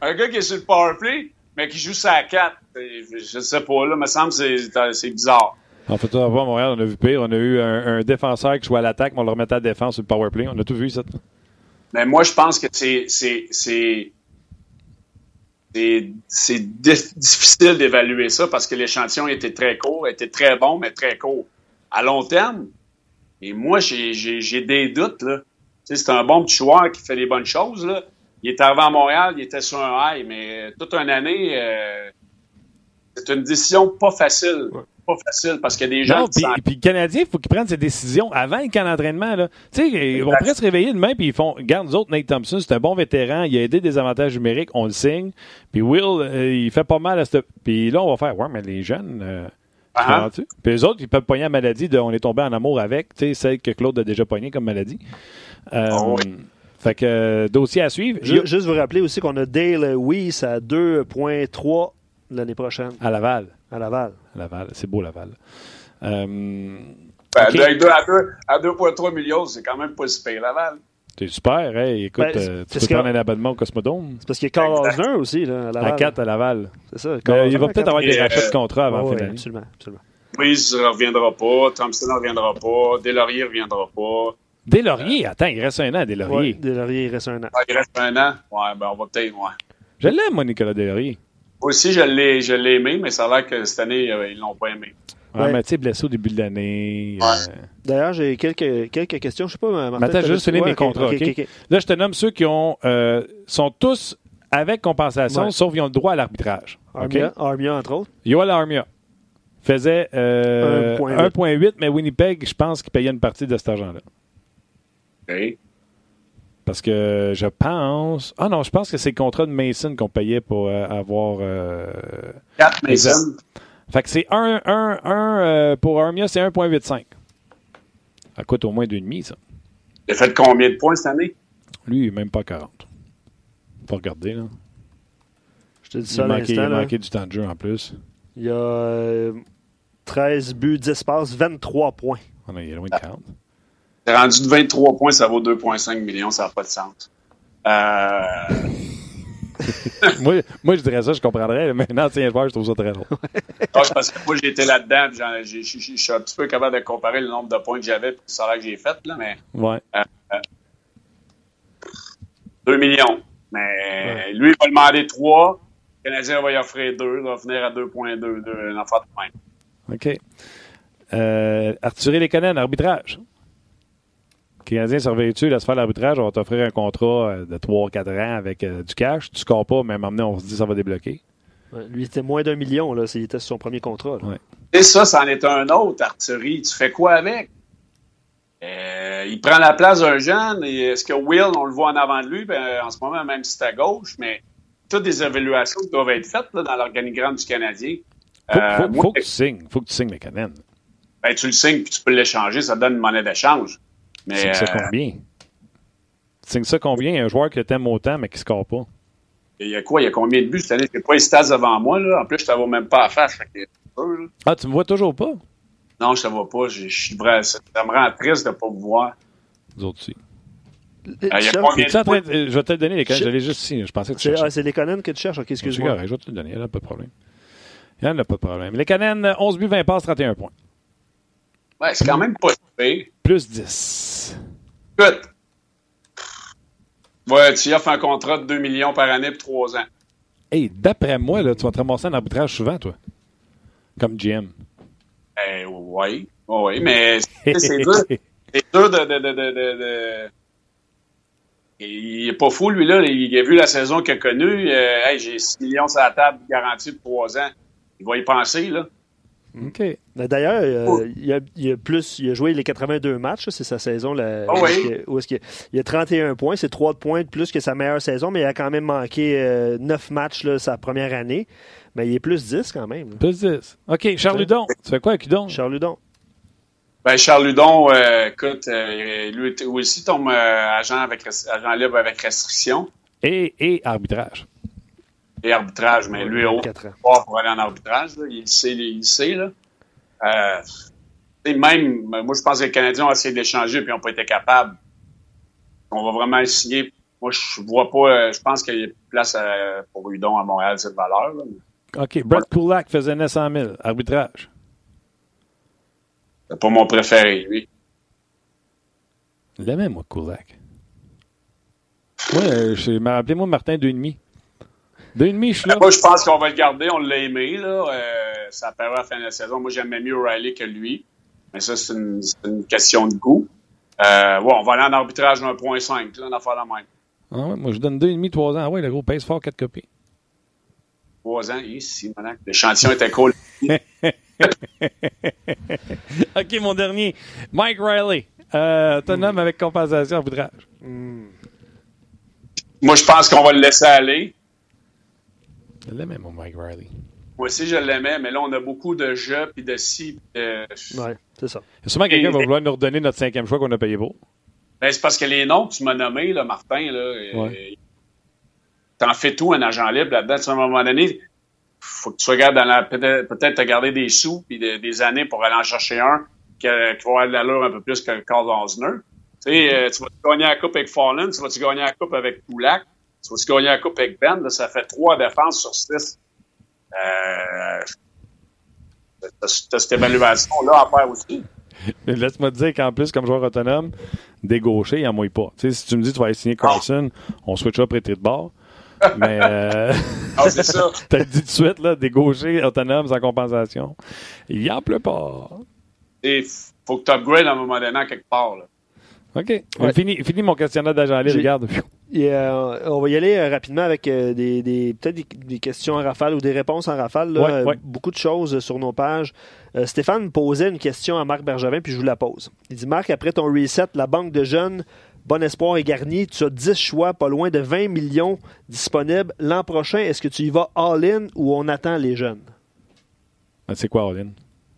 [laughs] un gars qui est sur le power play, mais qui joue à 4, je sais pas, là, me semble que c'est bizarre. En fait, à Montréal, on a vu pire. On a eu un, défenseur qui jouait à l'attaque, mais on le remettait à la défense sur le power play. On a tout vu, ça. Mais moi, je pense que c'est c'est difficile d'évaluer ça parce que l'échantillon était très court, était très bon, mais très court. À long terme, et moi, j'ai des doutes. là. C'est un bon petit joueur qui fait des bonnes choses. Là. Il est arrivé à Montréal, il était sur un high, mais toute une année, euh, c'est une décision pas facile pas facile parce qu'il y a des gens non, qui puis, le Canadien, il faut qu'il prenne ses décisions avant le camp d'entraînement. Tu sais, ils vont presque se réveiller demain puis ils font Garde, nous autres, Nate Thompson, c'est un bon vétéran, il a aidé des avantages numériques, on le signe. Puis Will, euh, il fait pas mal à ce. Puis là, on va faire Ouais, mais les jeunes. Euh, uh-huh. Puis les autres, ils peuvent pogner la maladie de on est tombé en amour avec, tu sais, celle que Claude a déjà pogné comme maladie. Euh, oh, fait que dossier à suivre. Juste vous rappeler aussi qu'on a Dale Weiss à 2.3 l'année prochaine. À Laval. À Laval. À Laval. C'est beau, Laval. Euh, ben, à 2,3 millions, c'est quand même pas super, Laval. C'est super, hey, écoute, ben, euh, tu peux prendre un abonnement au Cosmodome. C'est parce qu'il y a Carl aussi, là, à Laval. À 4 à Laval. C'est ça. il va peut-être avoir des rachats de contrat avant oh, fin Absolument, absolument. Ne reviendra pas, Thompson ne reviendra pas, Delaurier ne reviendra pas. Delaurier, attends, il reste un an, Delaurier. Ouais, Delaurier, il reste un an. Ah, il reste un an? Ouais, ben on va peut-être, ouais. Je l'aime, moi, Nicolas Delaurier. Moi aussi, je l'ai, je l'ai aimé, mais ça a l'air que cette année, euh, ils l'ont pas aimé. Ouais, mais tu sais, blessé au début de l'année. Euh, D'ailleurs, j'ai quelques, quelques questions. Je sais pas, Martin. Mais attends, je vais juste finir mes contrats. Là, je te nomme ceux qui ont, euh, sont tous avec compensation, sauf qu'ils ont le droit à l'arbitrage. Armia, Armia, entre autres. Yoel Armia faisait 1,8, mais Winnipeg, je pense qu'il payait une partie de cet argent-là. OK. Parce que je pense. Ah non, je pense que c'est le contrat de Mason qu'on payait pour euh, avoir. Euh, 4 Mason. Fait que c'est 1, 1, 1 euh, pour Armia, c'est 1,85. Ça coûte au moins 2,5, ça. Il a fait combien de points cette année? Lui, même pas 40. Faut regarder, là. Je te dis ça il a manqué, il a manqué du temps de jeu en plus. Il y a 13 euh, buts, 10 passes, 23 points. Ah il est loin de 40. C'est rendu de 23 points, ça vaut 2,5 millions, ça n'a pas de sens. Euh... [laughs] moi, moi, je dirais ça, je comprendrais, mais un ancien joueur, je trouve ça très long. ah, parce que moi, j'étais là-dedans, je suis un petit peu capable de comparer le nombre de points que j'avais et le salaire que j'ai fait, là, mais. Ouais. Euh, 2 euh, millions. Mais lui, il va demander 3. Le Canadien va y offrir 2. Il va finir à 2,2, un enfant de point. OK. Euh, Arthur Lekonen, arbitrage. Canadien surveille-tu, laisse faire l'arbitrage, on va t'offrir un contrat euh, de 3-4 ans avec euh, du cash. Tu scores pas, mais maintenant, on se dit ça va débloquer. lui, c'était moins d'un million, là, s'il était sur son premier contrat. Et ça, ça en est un autre, Arthurie. Tu fais quoi avec? Euh, il prend la place d'un jeune. Est-ce que Will, on le voit en avant de lui? Ben, en ce moment, même si c'est à gauche, mais toutes des évaluations qui doivent être faites dans l'organigramme du Canadien. Faut, faut, que tu signes. faut que tu signes le Canadien. Ben, tu le signes puis tu peux l'échanger. Ça donne une monnaie d'échange. C'est ça euh, combien? C'est ça combien? Un joueur que t'aimes autant, mais qui ne score pas. Il y a quoi? Il y a combien de buts cette année? C'est pas les stats devant moi, là. En plus, je ne vois même pas à face. ah, tu me vois toujours pas? Non, je ne te vois pas. Je, suis vrai, ça, me rend triste de ne pas vous voir. Vous autres aussi. Euh, il y a combien de train Je vais te donner les Je l'ai juste ici. Je pensais que tu Ah, c'est les Canons que tu cherches? Ok, excuse-moi. Je vais te le donner. Il n'y a pas de problème. Il n'y a pas de problème. Les Canons, 11 buts, 20 passes, 31 points. Ouais, c'est quand même pas. Plus 10. Écoute. Ouais, tu offres un contrat de 2 millions par année pour 3 ans. Hey, d'après moi, là, tu vas te ramasser en arbitrage souvent, toi. Comme GM. Eh, oui. Oui, mais c'est dur. [laughs] C'est dur de, de, de, de, il n'est pas fou, lui, là. Il a vu la saison qu'il a connue. Euh, j'ai 6 millions sur la table garantie de 3 ans. Il va y penser, là. OK. D'ailleurs, euh, il, a, plus, il a joué les 82 matchs, c'est sa saison. Là, oh oui. où est-ce il, a 31 points, c'est 3 points de plus que sa meilleure saison, mais il a quand même manqué 9 euh, matchs là, sa première année. Mais il est plus 10 quand même. Plus 10. OK, Charles Ludon. Tu fais quoi avec Ludon? Charles Ludon. Ben, Charles Ludon, euh, écoute, lui aussi tombe agent, avec, agent libre avec restriction. Et, et arbitrage et arbitrage, mais lui, au pas pour aller en arbitrage, il sait, il sait, là. Euh, même, moi, je pense que les Canadiens ont essayé d'échanger puis n'ont pas été capables. On va vraiment essayer. Moi, je vois pas, euh, je pense qu'il y a place euh, pour Udon à Montréal, cette valeur. Là. OK. Brett Kulak faisait 900 000. Arbitrage. C'est pas mon préféré, lui. L'aimais, moi, Kulak. Ouais, rappelez-moi Martin 2,5. Deux demi, je Moi, je pense qu'on va le garder. On l'a aimé. Là. Euh, ça apparaît à la fin de la saison. Moi, j'aimais mieux Riley que lui. Mais ça, c'est une, une, question de goût. Euh, ouais, on va aller en arbitrage 1.5. Là, on a fait la même. Ah ouais, moi, je donne 2,5, 3 ans. Ah ouais, le gros pèse fort, 4 copies. 3 ans, ici, maintenant. L'échantillon était cool. [laughs] OK, mon dernier. Mike Riley. Euh, autonome mm. avec compensation arbitrage. Mm. Moi, je pense qu'on va le laisser aller. Je l'aimais, mon Mike Riley. Moi aussi, je l'aimais, mais là, on a beaucoup de jeux puis de si. De... Oui, c'est ça. Il y a sûrement quelqu'un qui va vouloir nous redonner notre cinquième choix qu'on a payé pour. Ben, c'est parce que les noms que tu m'as nommés, là, Martin, là, ouais. t'en fais tout un agent libre là-dedans. À un moment donné, il faut que tu regardes dans la. Peut-être te garder des sous puis des années pour aller en chercher un qui, va avoir de l'allure un peu plus que Carl Osner. Tu sais, euh, tu vas gagner la coupe avec Fallen, tu vas-tu gagner la coupe avec Poulac, tu vas-tu gagner la coupe avec Ben, là, ça fait trois défenses sur six. Euh, cette évaluation-là à faire aussi. Laisse-moi te dire qu'en plus, comme joueur autonome, des gauchers, il n'y en mouille pas. sais, si tu me dis que tu vas aller signer Carlson, on switchera prêter de bord. [laughs] Mais euh, ah, c'est ça. [laughs] T'as dit tout de suite, là, des gauchers autonomes sans compensation. Il n'y en pleut pas. Il faut que tu upgrades à un moment donné quelque part. Là. OK. Fini, fini, mon questionnaire d'agent libre, regarde. Euh, on va y aller euh, rapidement avec euh, des, des peut-être des, questions en rafale ou des réponses en rafale. Beaucoup de choses sur nos pages. Stéphane posait une question à Marc Bergevin, puis je vous la pose. Il dit Marc, après ton reset, la banque de jeunes, Bon Espoir est garnie. Tu as 10 choix, pas loin de 20 millions disponibles. L'an prochain, est-ce que tu y vas all-in ou on attend les jeunes? Ben, C'est quoi all-in?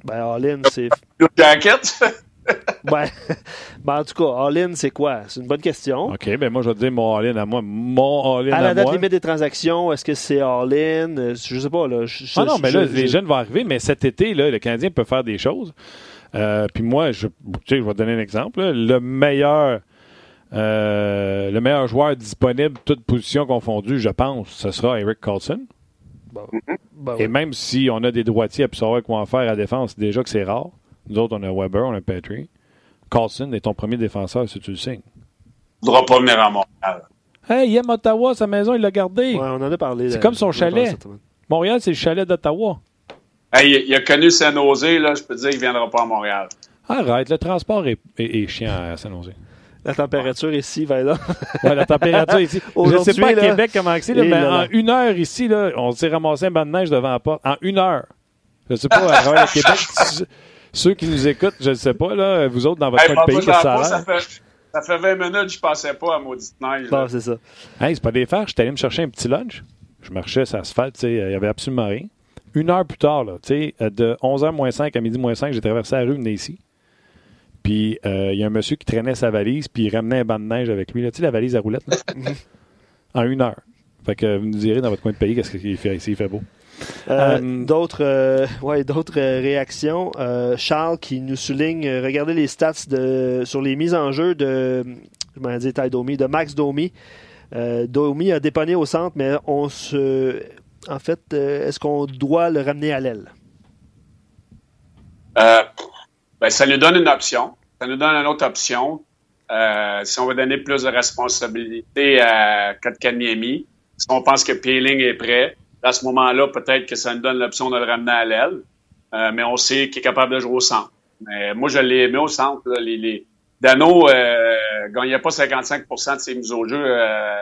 Ben, all-in, c'est. jacket [laughs] ben, [laughs] ben, en tout cas, all-in, c'est quoi? C'est une bonne question. OK, ben moi, je vais te dire mon all-in à moi. Mon all-in à, à la date limite des transactions, est-ce que c'est all-in? Euh, je sais pas. Là, ah non, mais là, les jeunes vont arriver, mais cet été, là, le Canadien peut faire des choses. Euh, puis moi, je, je vais te donner un exemple. Le meilleur... Euh, le meilleur joueur disponible, toute position confondue, je pense, ce sera Eric Carlson. Ben Et même si on a des droitiers à savoir quoi en faire à défense, déjà que c'est rare. Nous autres, on a Weber, on a Petrie. Carlson est ton premier défenseur si tu le signes. Il ne voudra pas venir à Montréal. Hey, il aime Ottawa, sa maison, il l'a gardé. Ouais, on en a parlé. C'est comme son chalet. Montréal, c'est le chalet d'Ottawa. Hey, il a connu Saint-Nosé, là, je peux te dire qu'il ne viendra pas à Montréal. Arrête, le transport est, est, chiant à Saint-Nosé. La température ici, va là. ouais, la température ici. [laughs] je ne sais pas à Québec comment c'est, mais en une heure ici, là, on s'est ramassé un banc de neige devant la porte. En une heure. Je ne sais pas, à Québec, [laughs] ceux qui nous écoutent, je ne sais pas, là, vous autres, dans votre pays, que ça a ça fait, ça fait 20 minutes que je ne passais pas à maudite neige. Bon, c'est ça. Hey, c'est pas des fers. J'étais allé me chercher un petit lunch. Je marchais, ça se fait, il n'y avait absolument rien. Une heure plus tard, là, de 11h moins 5 à midi moins 5, j'ai traversé la rue, venais ici. Puis euh, il y a un monsieur qui traînait sa valise, puis il ramenait un banc de neige avec lui. Tu sais, la valise à roulette, [laughs] en une heure. Fait que vous nous direz dans votre coin de pays qu'est-ce qu'il fait ici, il fait beau. Euh, euh, d'autres, euh, ouais, d'autres réactions. Charles qui nous souligne, regardez les stats de, sur les mises en jeu de, je Domi, de Max Domi. Domi a dépanné au centre, mais on se, en fait, est-ce qu'on doit le ramener à l'aile? Ben, ça lui donne une option. Ça nous donne une autre option. si on veut donner plus de responsabilité à Kotkaniemi, si on pense que Peeling est prêt, à ce moment-là, peut-être que ça nous donne l'option de le ramener à l'aile. Euh, mais on sait qu'il est capable de jouer au centre. Mais moi, je l'ai aimé au centre. les, Dano euh, gagnait pas 55% de ses mises au jeu euh,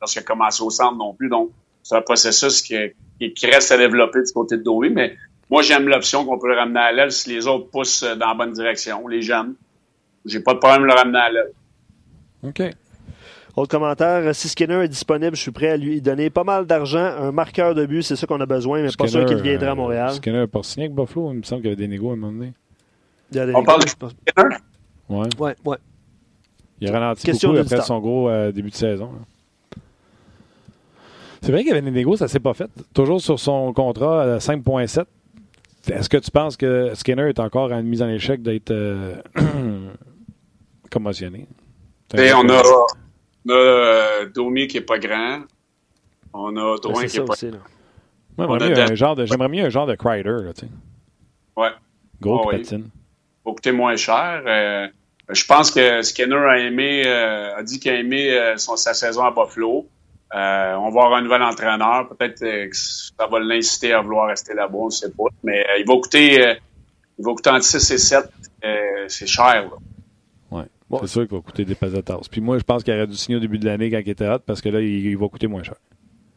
lorsqu'il a commencé au centre non plus. Donc, c'est un processus qui, qui, reste à développer du côté de Dowie. Mais moi, j'aime l'option qu'on peut le ramener à l'aile si les autres poussent dans la bonne direction, les jeunes. J'ai pas de problème de le ramener à l'aile. OK. Autre commentaire, si Skinner est disponible, je suis prêt à lui donner pas mal d'argent, un marqueur de but, c'est ça qu'on a besoin, mais pas sûr qu'il viendra à Montréal. Euh, Skinner n'a pas signé avec Buffalo, il me semble qu'il y avait des négos à un moment donné. On parle de Skinner? Ouais. Ouais, ouais. Il a ralenti beaucoup après son gros euh, début de saison. C'est vrai qu'il y avait des négos, ça s'est pas fait. Toujours sur son contrat à 5.7. Est-ce que tu penses que Skinner est encore à une mise en échec d'être euh, [clears throat] commotionné? Et on a, on a euh, Domi qui n'est pas grand. On a Drouin qui n'est pas grand. J'aimerais mieux un genre de Crider. Là. Ouais. Gros oh, patine. Va coûter moins cher. Euh, je pense que Skinner a aimé, euh, a dit qu'il a aimé son, sa saison à Buffalo. on va avoir un nouvel entraîneur. Peut-être que ça va l'inciter à vouloir rester là-bas, on ne sait pas. Mais il va coûter il va coûter entre 6 et 7. c'est cher. Là. C'est sûr qu'il va coûter des pesetas. Puis moi, je pense qu'il aurait dû signer au début de l'année quand il était hot parce que là, il, va coûter moins cher.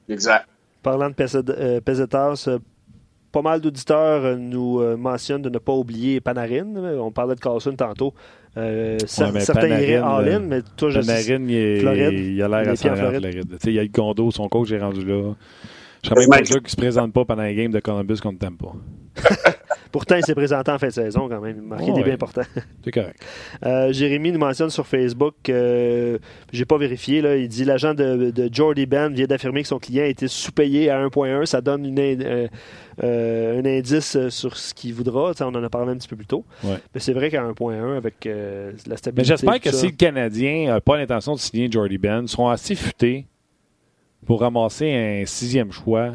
Exact. Parlant de pesetas, euh, pas mal d'auditeurs euh, nous euh, mentionnent de ne pas oublier Panarin. On parlait de Carlson tantôt. certains iraient all-in, mais toi, je Panarin, il, Floride, il a l'air à s'en Floride. Il y a le condo, son coach est rendu là. Même pas sûr qu'il se présente pas pendant les games de Columbus qu'on ne t'aime pas. [laughs] Pourtant, il s'est présenté en fin de saison quand même. Il a marqué des bien importants. C'est correct. Euh, Jérémy nous mentionne sur Facebook, euh, j'ai pas vérifié, là, il dit l'agent de, de Jordy Ben vient d'affirmer que son client a été sous-payé à 1.1. Ça donne une, euh, euh, un indice sur ce qu'il voudra. on en a parlé un petit peu plus tôt. Mais c'est vrai qu'à 1.1, avec la stabilité. Mais j'espère que si le Canadien n'a pas l'intention de signer Jordy Ben, seront assez futés pour ramasser un sixième choix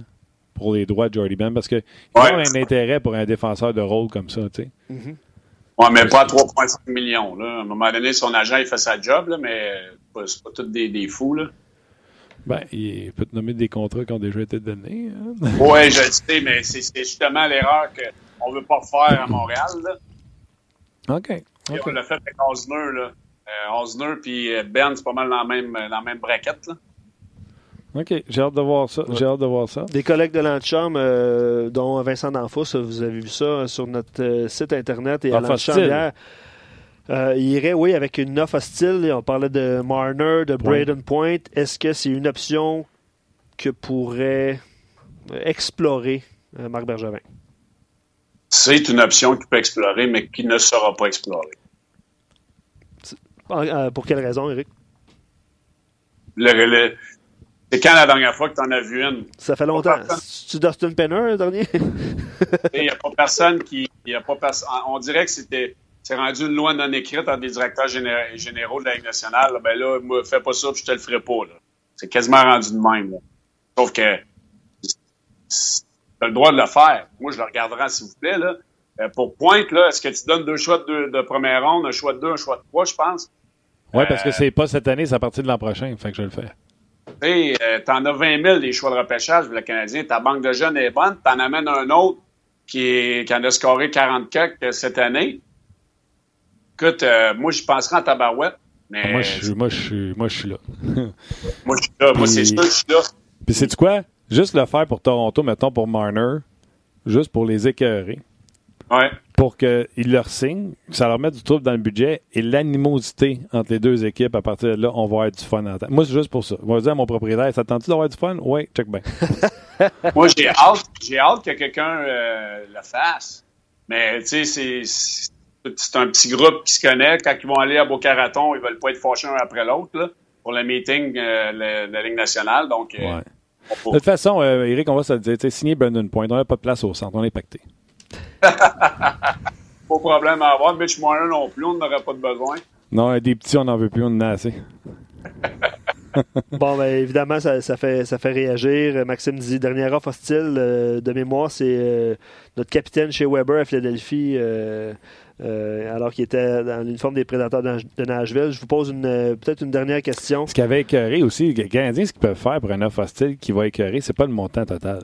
pour les droits de Jordy Ben parce qu'il ouais. a un intérêt pour un défenseur de rôle comme ça, tu sais. Mm-hmm. Oui, mais pas à 3,5 millions. Là. À un moment donné, son agent, il fait sa job, là, mais c'est pas tous des, des fous. Là. Ben, il peut te nommer des contrats qui ont déjà été donnés. Hein. [laughs] oui, je le sais, mais c'est justement l'erreur qu'on ne veut pas faire à Montréal. Là. OK. okay. on l'a fait avec Osner. Là. Euh, Osner puis Ben, c'est pas mal dans la même, dans la même braquette. Là. OK, j'ai hâte de voir ça. J'ai hâte de voir ça. Des collègues de l'Antichambre, euh, dont Vincent Danfos, vous avez vu ça sur notre euh, site Internet et à l'Antichambre euh, il irait, oui, avec une offre hostile. On parlait de Marner, de Braden Point. Est-ce que c'est une option que pourrait explorer Marc Bergevin? C'est une option qu'il peut explorer, mais qui ne sera pas explorée. Pour quelle raison, Eric? le, c'est quand la dernière fois que tu en as vu une? Ça fait longtemps. Tu Dustin Penner, le dernier? [laughs] Il n'y a pas personne qui. Y a pas on dirait que c'était. C'est rendu une loi non écrite entre des directeurs généraux de la Ligue nationale. Ben là, moi, fais pas ça, puis je te le ferai pas. C'est quasiment rendu de même. Sauf que tu as le droit de le faire. Moi, je le regarderai, s'il vous plaît. Là. Euh, pour pointe, là, est-ce que tu donnes deux choix de, de, première ronde, un choix de deux, un choix de trois, je pense? Oui, parce que euh, c'est pas cette année, c'est à partir de l'an prochain. Fait que je le fais. Euh, t'en as 20 000 des choix de repêchage pour le Canadien. Ta banque de jeunes est bonne. T'en amènes un autre qui, est, qui en a scoré 40 quelques cette année. Écoute, euh, moi, je penserais en tabarouette. Mais... Moi, je, moi, je, moi, je suis là. [laughs] moi, je suis là. Moi, c'est sûr je suis là. Puis, c'est quoi? Juste le faire pour Toronto, mettons pour Marner, juste pour les écœurer. Ouais pour qu'ils leur signent, que ça leur mette du trouble dans le budget et l'animosité entre les deux équipes, à partir de là, on va avoir du fun en temps. Moi, c'est juste pour ça. On va dire à mon propriétaire, ça tente-tu d'avoir du fun? Oui, check bien. [laughs] Moi, j'ai hâte, j'ai hâte que quelqu'un euh, le fasse. Mais, tu sais, c'est, c'est un petit groupe qui se connaît. Quand ils vont aller à Beau-Caraton, ils veulent pas être fâchés un après l'autre, pour le meeting euh, de la Ligue nationale. Donc, euh, De toute façon, Eric, on va se dire, signer Brandon Point, on n'a pas de place au centre, on est pacté. [laughs] pas de problème à avoir. Mitch Marner non plus, on n'aurait pas de besoin. Non, des petits, on n'en veut plus, on en a assez. bon, ben, évidemment, ça, fait, ça fait réagir. Maxime dit dernière offre hostile euh, de mémoire, c'est euh, notre capitaine chez Weber à Philadelphie, euh, alors qu'il était dans l'uniforme des prédateurs de Nashville. Je vous pose une, peut-être une dernière question. Ce qui avait écœuré aussi, les Canadiens, ce qu'ils peuvent faire pour un offre hostile qui va écœurer, c'est pas le montant total.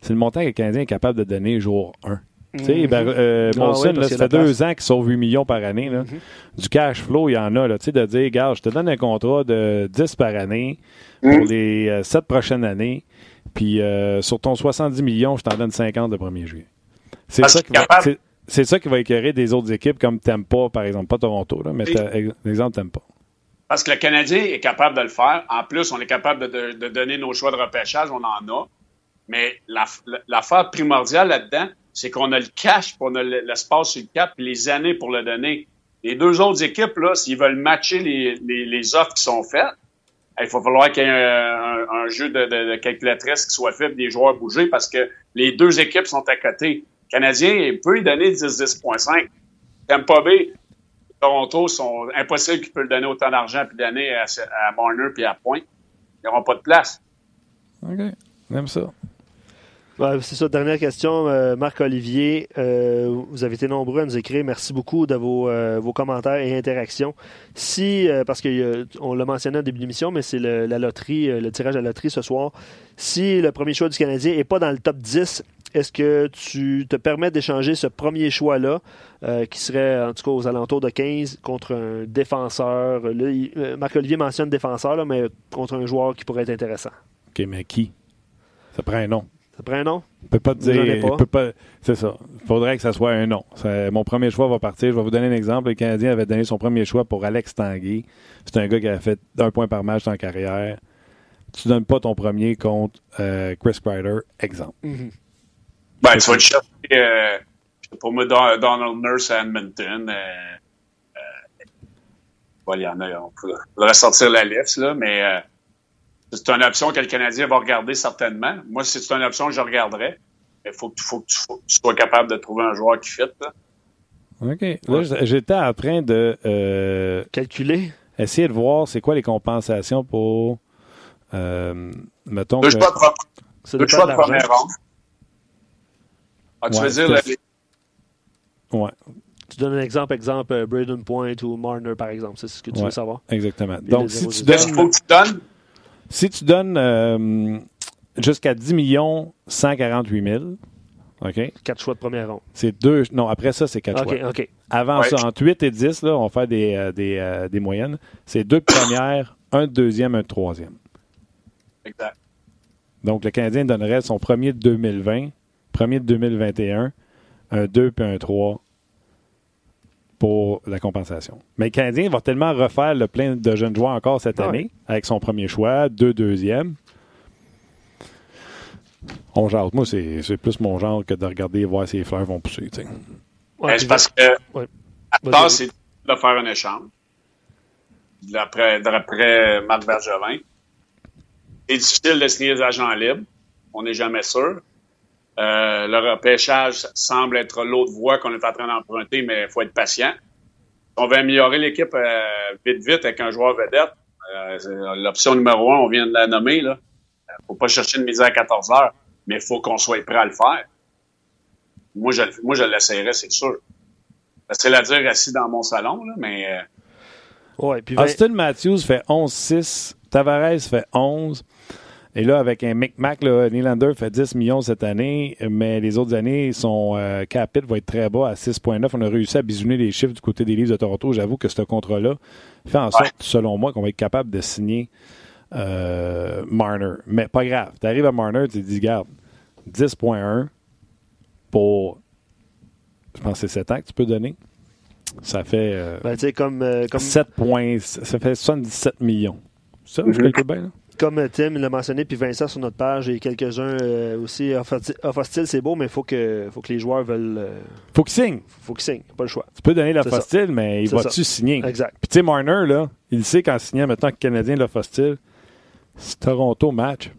C'est le montant que le Canadien est capable de donner jour 1. Tu sais, ben, euh, ah ça fait deux ans qu'il sauve 8 millions par année. Là. Mm-hmm. Du cash flow, il y en a. Là, de dire, regarde, je te donne un contrat de 10 par année pour mm. les euh, sept 7 prochaines années. Puis euh, sur ton 70 millions, je t'en donne 50 le 1er juillet. C'est ça, qui va, c'est, ça qui va écœurer des autres équipes comme Tampa, par exemple. Pas Toronto, là, mais l'exemple Tampa. Parce que le Canadien est capable de le faire. En plus, on est capable de, de donner nos choix de repêchage. On en a. Mais l'affaire primordiale là-dedans, c'est qu'on a le cash, puis on a l'espace sur le cap, puis les années pour le donner. Les deux autres équipes, s'ils veulent matcher les, offres qui sont faites, il va falloir qu'il y ait un, jeu de, calculatrice qui soit fait, des joueurs bougés, parce que les deux équipes sont à côté. Le Canadien peut y donner 10-10.5. Tampa Bay, Toronto sont impossibles qu'ils peuvent donner autant d'argent puis donner à, à puis à Point. Ils n'auront pas de place. OK. Même ça c'est ça, dernière question, euh, Marc-Olivier. Euh, vous avez été nombreux à nous écrire. Merci beaucoup de vos, euh, commentaires et interactions. Si, parce qu'on l'a mentionné au début de l'émission, mais c'est la loterie, le tirage à la loterie ce soir. Si le premier choix du Canadien n'est pas dans le top 10, est-ce que tu te permets d'échanger ce premier choix-là, qui serait en tout cas aux alentours de 15, contre un défenseur? Marc-Olivier mentionne défenseur, mais contre un joueur qui pourrait être intéressant. OK, mais qui? Ça prend un nom. Ça prend un nom? Je peux pas te dire. Pas? C'est ça. Il faudrait que ça soit un nom. mon premier choix va partir. Je vais vous donner un exemple. Le Canadien avait donné son premier choix pour Alex Tanguy. C'est un gars qui a fait un point par match en carrière. Tu donnes pas ton premier contre euh, Chris Kreider, exemple. Mm-hmm. Ben, tu vas te chercher, euh, pour moi, Donald Nurse à Edmonton. Euh, euh il y en a, on pourrait sortir la liste, là, mais c'est une option que le Canadien va regarder certainement. Moi, c'est une option que je regarderais. Il faut, faut, que tu sois capable de trouver un joueur qui fit. OK. Là, j'étais en train de euh, calculer. Essayer de voir c'est quoi les compensations pour euh, mettons. Deux choix de, deux choix de première ronde. Ah, tu veux dire les... Ouais. Tu donnes un exemple, exemple euh, Braden Point ou Marner, par exemple. C'est ce que tu veux savoir? Exactement. Donc, si tu donnes... faut que tu donnes? Si tu donnes euh, jusqu'à 10 millions 148 000, OK? Quatre choix de première ronde. C'est deux. Non, après ça, c'est quatre choix. OK. Avant ça, entre 8 et 10, là, on fait des, euh, des, euh, des moyennes. C'est deux de première, un de deuxième, un de troisième. Exact. Donc, le Canadien donnerait son premier de 2020, premier de 2021, un 2 puis un 3 pour la compensation. Mais le Canadien va tellement refaire le plein de jeunes joueurs encore cette année, avec son premier choix, deux deuxièmes. On jase. Moi, c'est plus mon genre que de regarder et voir si les fleurs vont pousser. Ouais, c'est parce que ouais. c'est de faire un échange. D'après Marc Bergevin. C'est difficile de signer des agents libres. On n'est jamais sûr. Euh, le repêchage semble être l'autre voie qu'on est en train d'emprunter, mais il faut être patient. On veut améliorer l'équipe euh, vite, vite avec un joueur vedette. Euh, l'option numéro un, on vient de la nommer. Il ne faut pas chercher une mise à 14 heures, mais il faut qu'on soit prêt à le faire. Moi, je, moi, je l'essayerais, c'est sûr. C'est la dire assis dans mon salon, là, mais. Ouais, puis Austin Matthews fait 11-6. Tavares fait 11. Et là, avec un Micmac, Nylander fait 10 millions cette année, mais les autres années, son euh, capite va être très bas à 6,9. On a réussi à bisouner les chiffres du côté des livres de Toronto. J'avoue que ce contrat-là fait en sorte, selon moi, qu'on va être capable de signer euh, Marner. Mais pas grave. Tu arrives à Marner, tu te dis, garde, 10,1 pour, je pense que c'est 7 ans que tu peux donner. Ça fait euh, ben, comme, euh, comme... 7 points, ça fait 77 millions. Ça, je calcule bien, là? Comme Tim l'a mentionné, puis Vincent sur notre page, et quelques-uns euh, aussi. Off-hostile, c'est beau, mais il faut que, faut que les joueurs veulent. Il euh, faut qu'ils signent. faut qu'ils signent, pas le choix. Tu peux donner l'off-hostile, mais il va-tu signer? Exact. Puis tu sais, Marner, là, il sait qu'en signant maintenant que Canadien l'off-hostile, si Toronto match,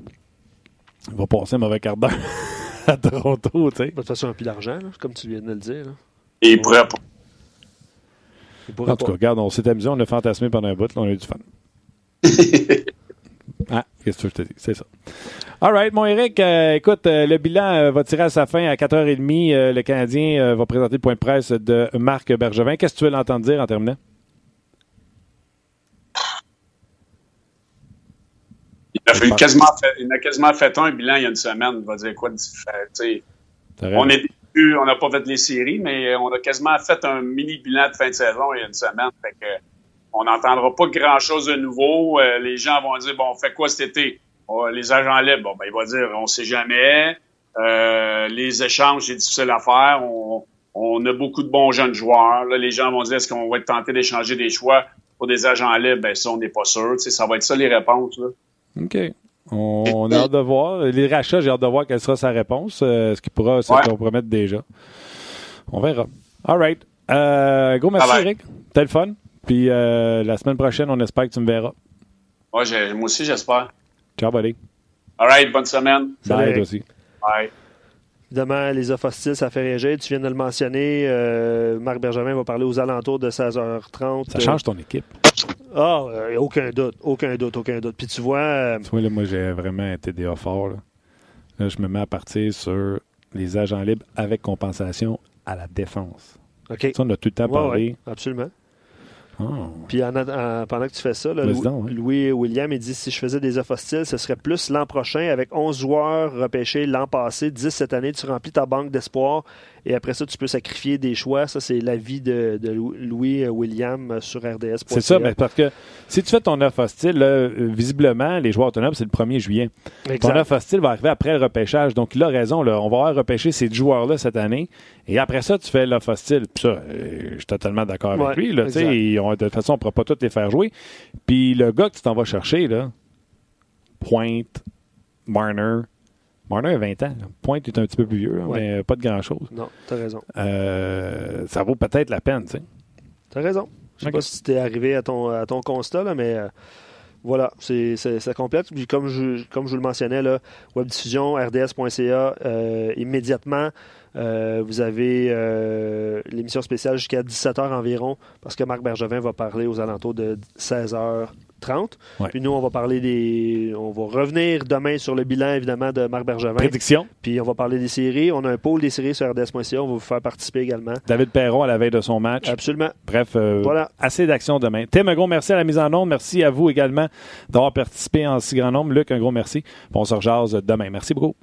il va passer un mauvais quart d'heure [laughs] à Toronto, tu sais. De toute façon, un plus d'argent, comme tu viens de le dire. Et il pourrait pas. en tout cas, regarde, on s'est amusé, on a fantasmé pendant un bout, là, on a eu du fun. [laughs] Ah, qu'est-ce que je te dis? C'est ça. All right, mon Eric, euh, écoute, euh, le bilan euh, va tirer à sa fin à 4h30. le Canadien va présenter le point de presse de Marc Bergevin. Qu'est-ce que tu veux l'entendre dire en terminant? Il a, fait quasiment fait, il a quasiment fait un bilan il y a une semaine. Il va dire quoi de différent? On est, on n'a pas fait les séries, mais on a quasiment fait un mini bilan de fin de saison il y a une semaine. Fait que, on n'entendra pas grand-chose de nouveau. Euh, les gens vont dire, bon, on fait quoi cet été? les agents libres, bon, ben, il va dire, on sait jamais. Euh, les échanges, c'est difficile à faire. On, a beaucoup de bons jeunes joueurs. Là, les gens vont dire, est-ce qu'on va être tenté d'échanger des choix pour des agents libres? Ben, ça, on n'est pas sûr. ça va être ça, les réponses. Là. OK. On, a hâte de voir. Les rachats, j'ai hâte de voir quelle sera sa réponse, euh, ce qui pourra se compromettre déjà. On verra. All right. Go, merci, Eric. C'était le fun? Puis euh, la semaine prochaine, on espère que tu me verras. Ouais, moi aussi, j'espère. Ciao, buddy. All right, bonne semaine. Bye, toi aussi. Bye. Évidemment, les offres hostiles, ça fait réagir. Tu viens de le mentionner. Euh, Marc Bergevin va parler aux alentours de 16h30. Ça change ton équipe. Ah, euh, aucun doute, aucun doute, aucun doute. Puis tu vois. Tu vois, là, moi, j'ai vraiment été des fort. Là. là, je me mets à partir sur les agents libres avec compensation à la défense. OK. Ça, on a tout le temps parlé. absolument. Ah. Puis pendant que tu fais ça, Louis, William, il dit si je faisais des offres hostiles, ce serait plus l'an prochain avec 11 joueurs repêchés l'an passé, 10 cette année, tu remplis ta banque d'espoir et après ça, tu peux sacrifier des choix. Ça, c'est l'avis de, de, Louis William sur RDS. C'est ça, mais parce que si tu fais ton offre hostile, visiblement, les joueurs autonomes, c'est le 1er juillet. Ton offre hostile va arriver après le repêchage. Donc, il a raison. Là, on va avoir repêché ces joueurs-là cette année. Et après ça, tu fais l'offre hostile. Puis ça, euh, je suis totalement d'accord avec lui. Là, de toute façon, on ne pourra pas tous les faire jouer. Puis le gars que tu t'en vas chercher, là, Pointe, Marner, Marner a 20 ans. Pointe est un petit peu plus vieux, mais pas de grand-chose. Non, t'as raison. Euh, ça vaut peut-être la peine, tu sais. T'as raison. Je sais pas si tu es arrivé à ton, à ton constat, là, mais euh, voilà, c'est, ça complète. Puis comme je, comme je vous le mentionnais, là, webdiffusion, rds.ca, euh, immédiatement, vous avez l'émission spéciale jusqu'à 17h environ, parce que Marc Bergevin va parler aux alentours de 16h 30. Puis nous, on va parler des. On va revenir demain sur le bilan, évidemment, de Marc Bergevin. Prédiction. Puis on va parler des séries. On a un pôle des séries sur RDS.ca. On va vous faire participer également. David Perron à la veille de son match. Absolument. Bref, euh, voilà. assez d'actions demain. Tim, un gros merci à la mise en onde. Merci à vous également d'avoir participé en si grand nombre. Luc, un gros merci. on se rejase demain. Merci beaucoup.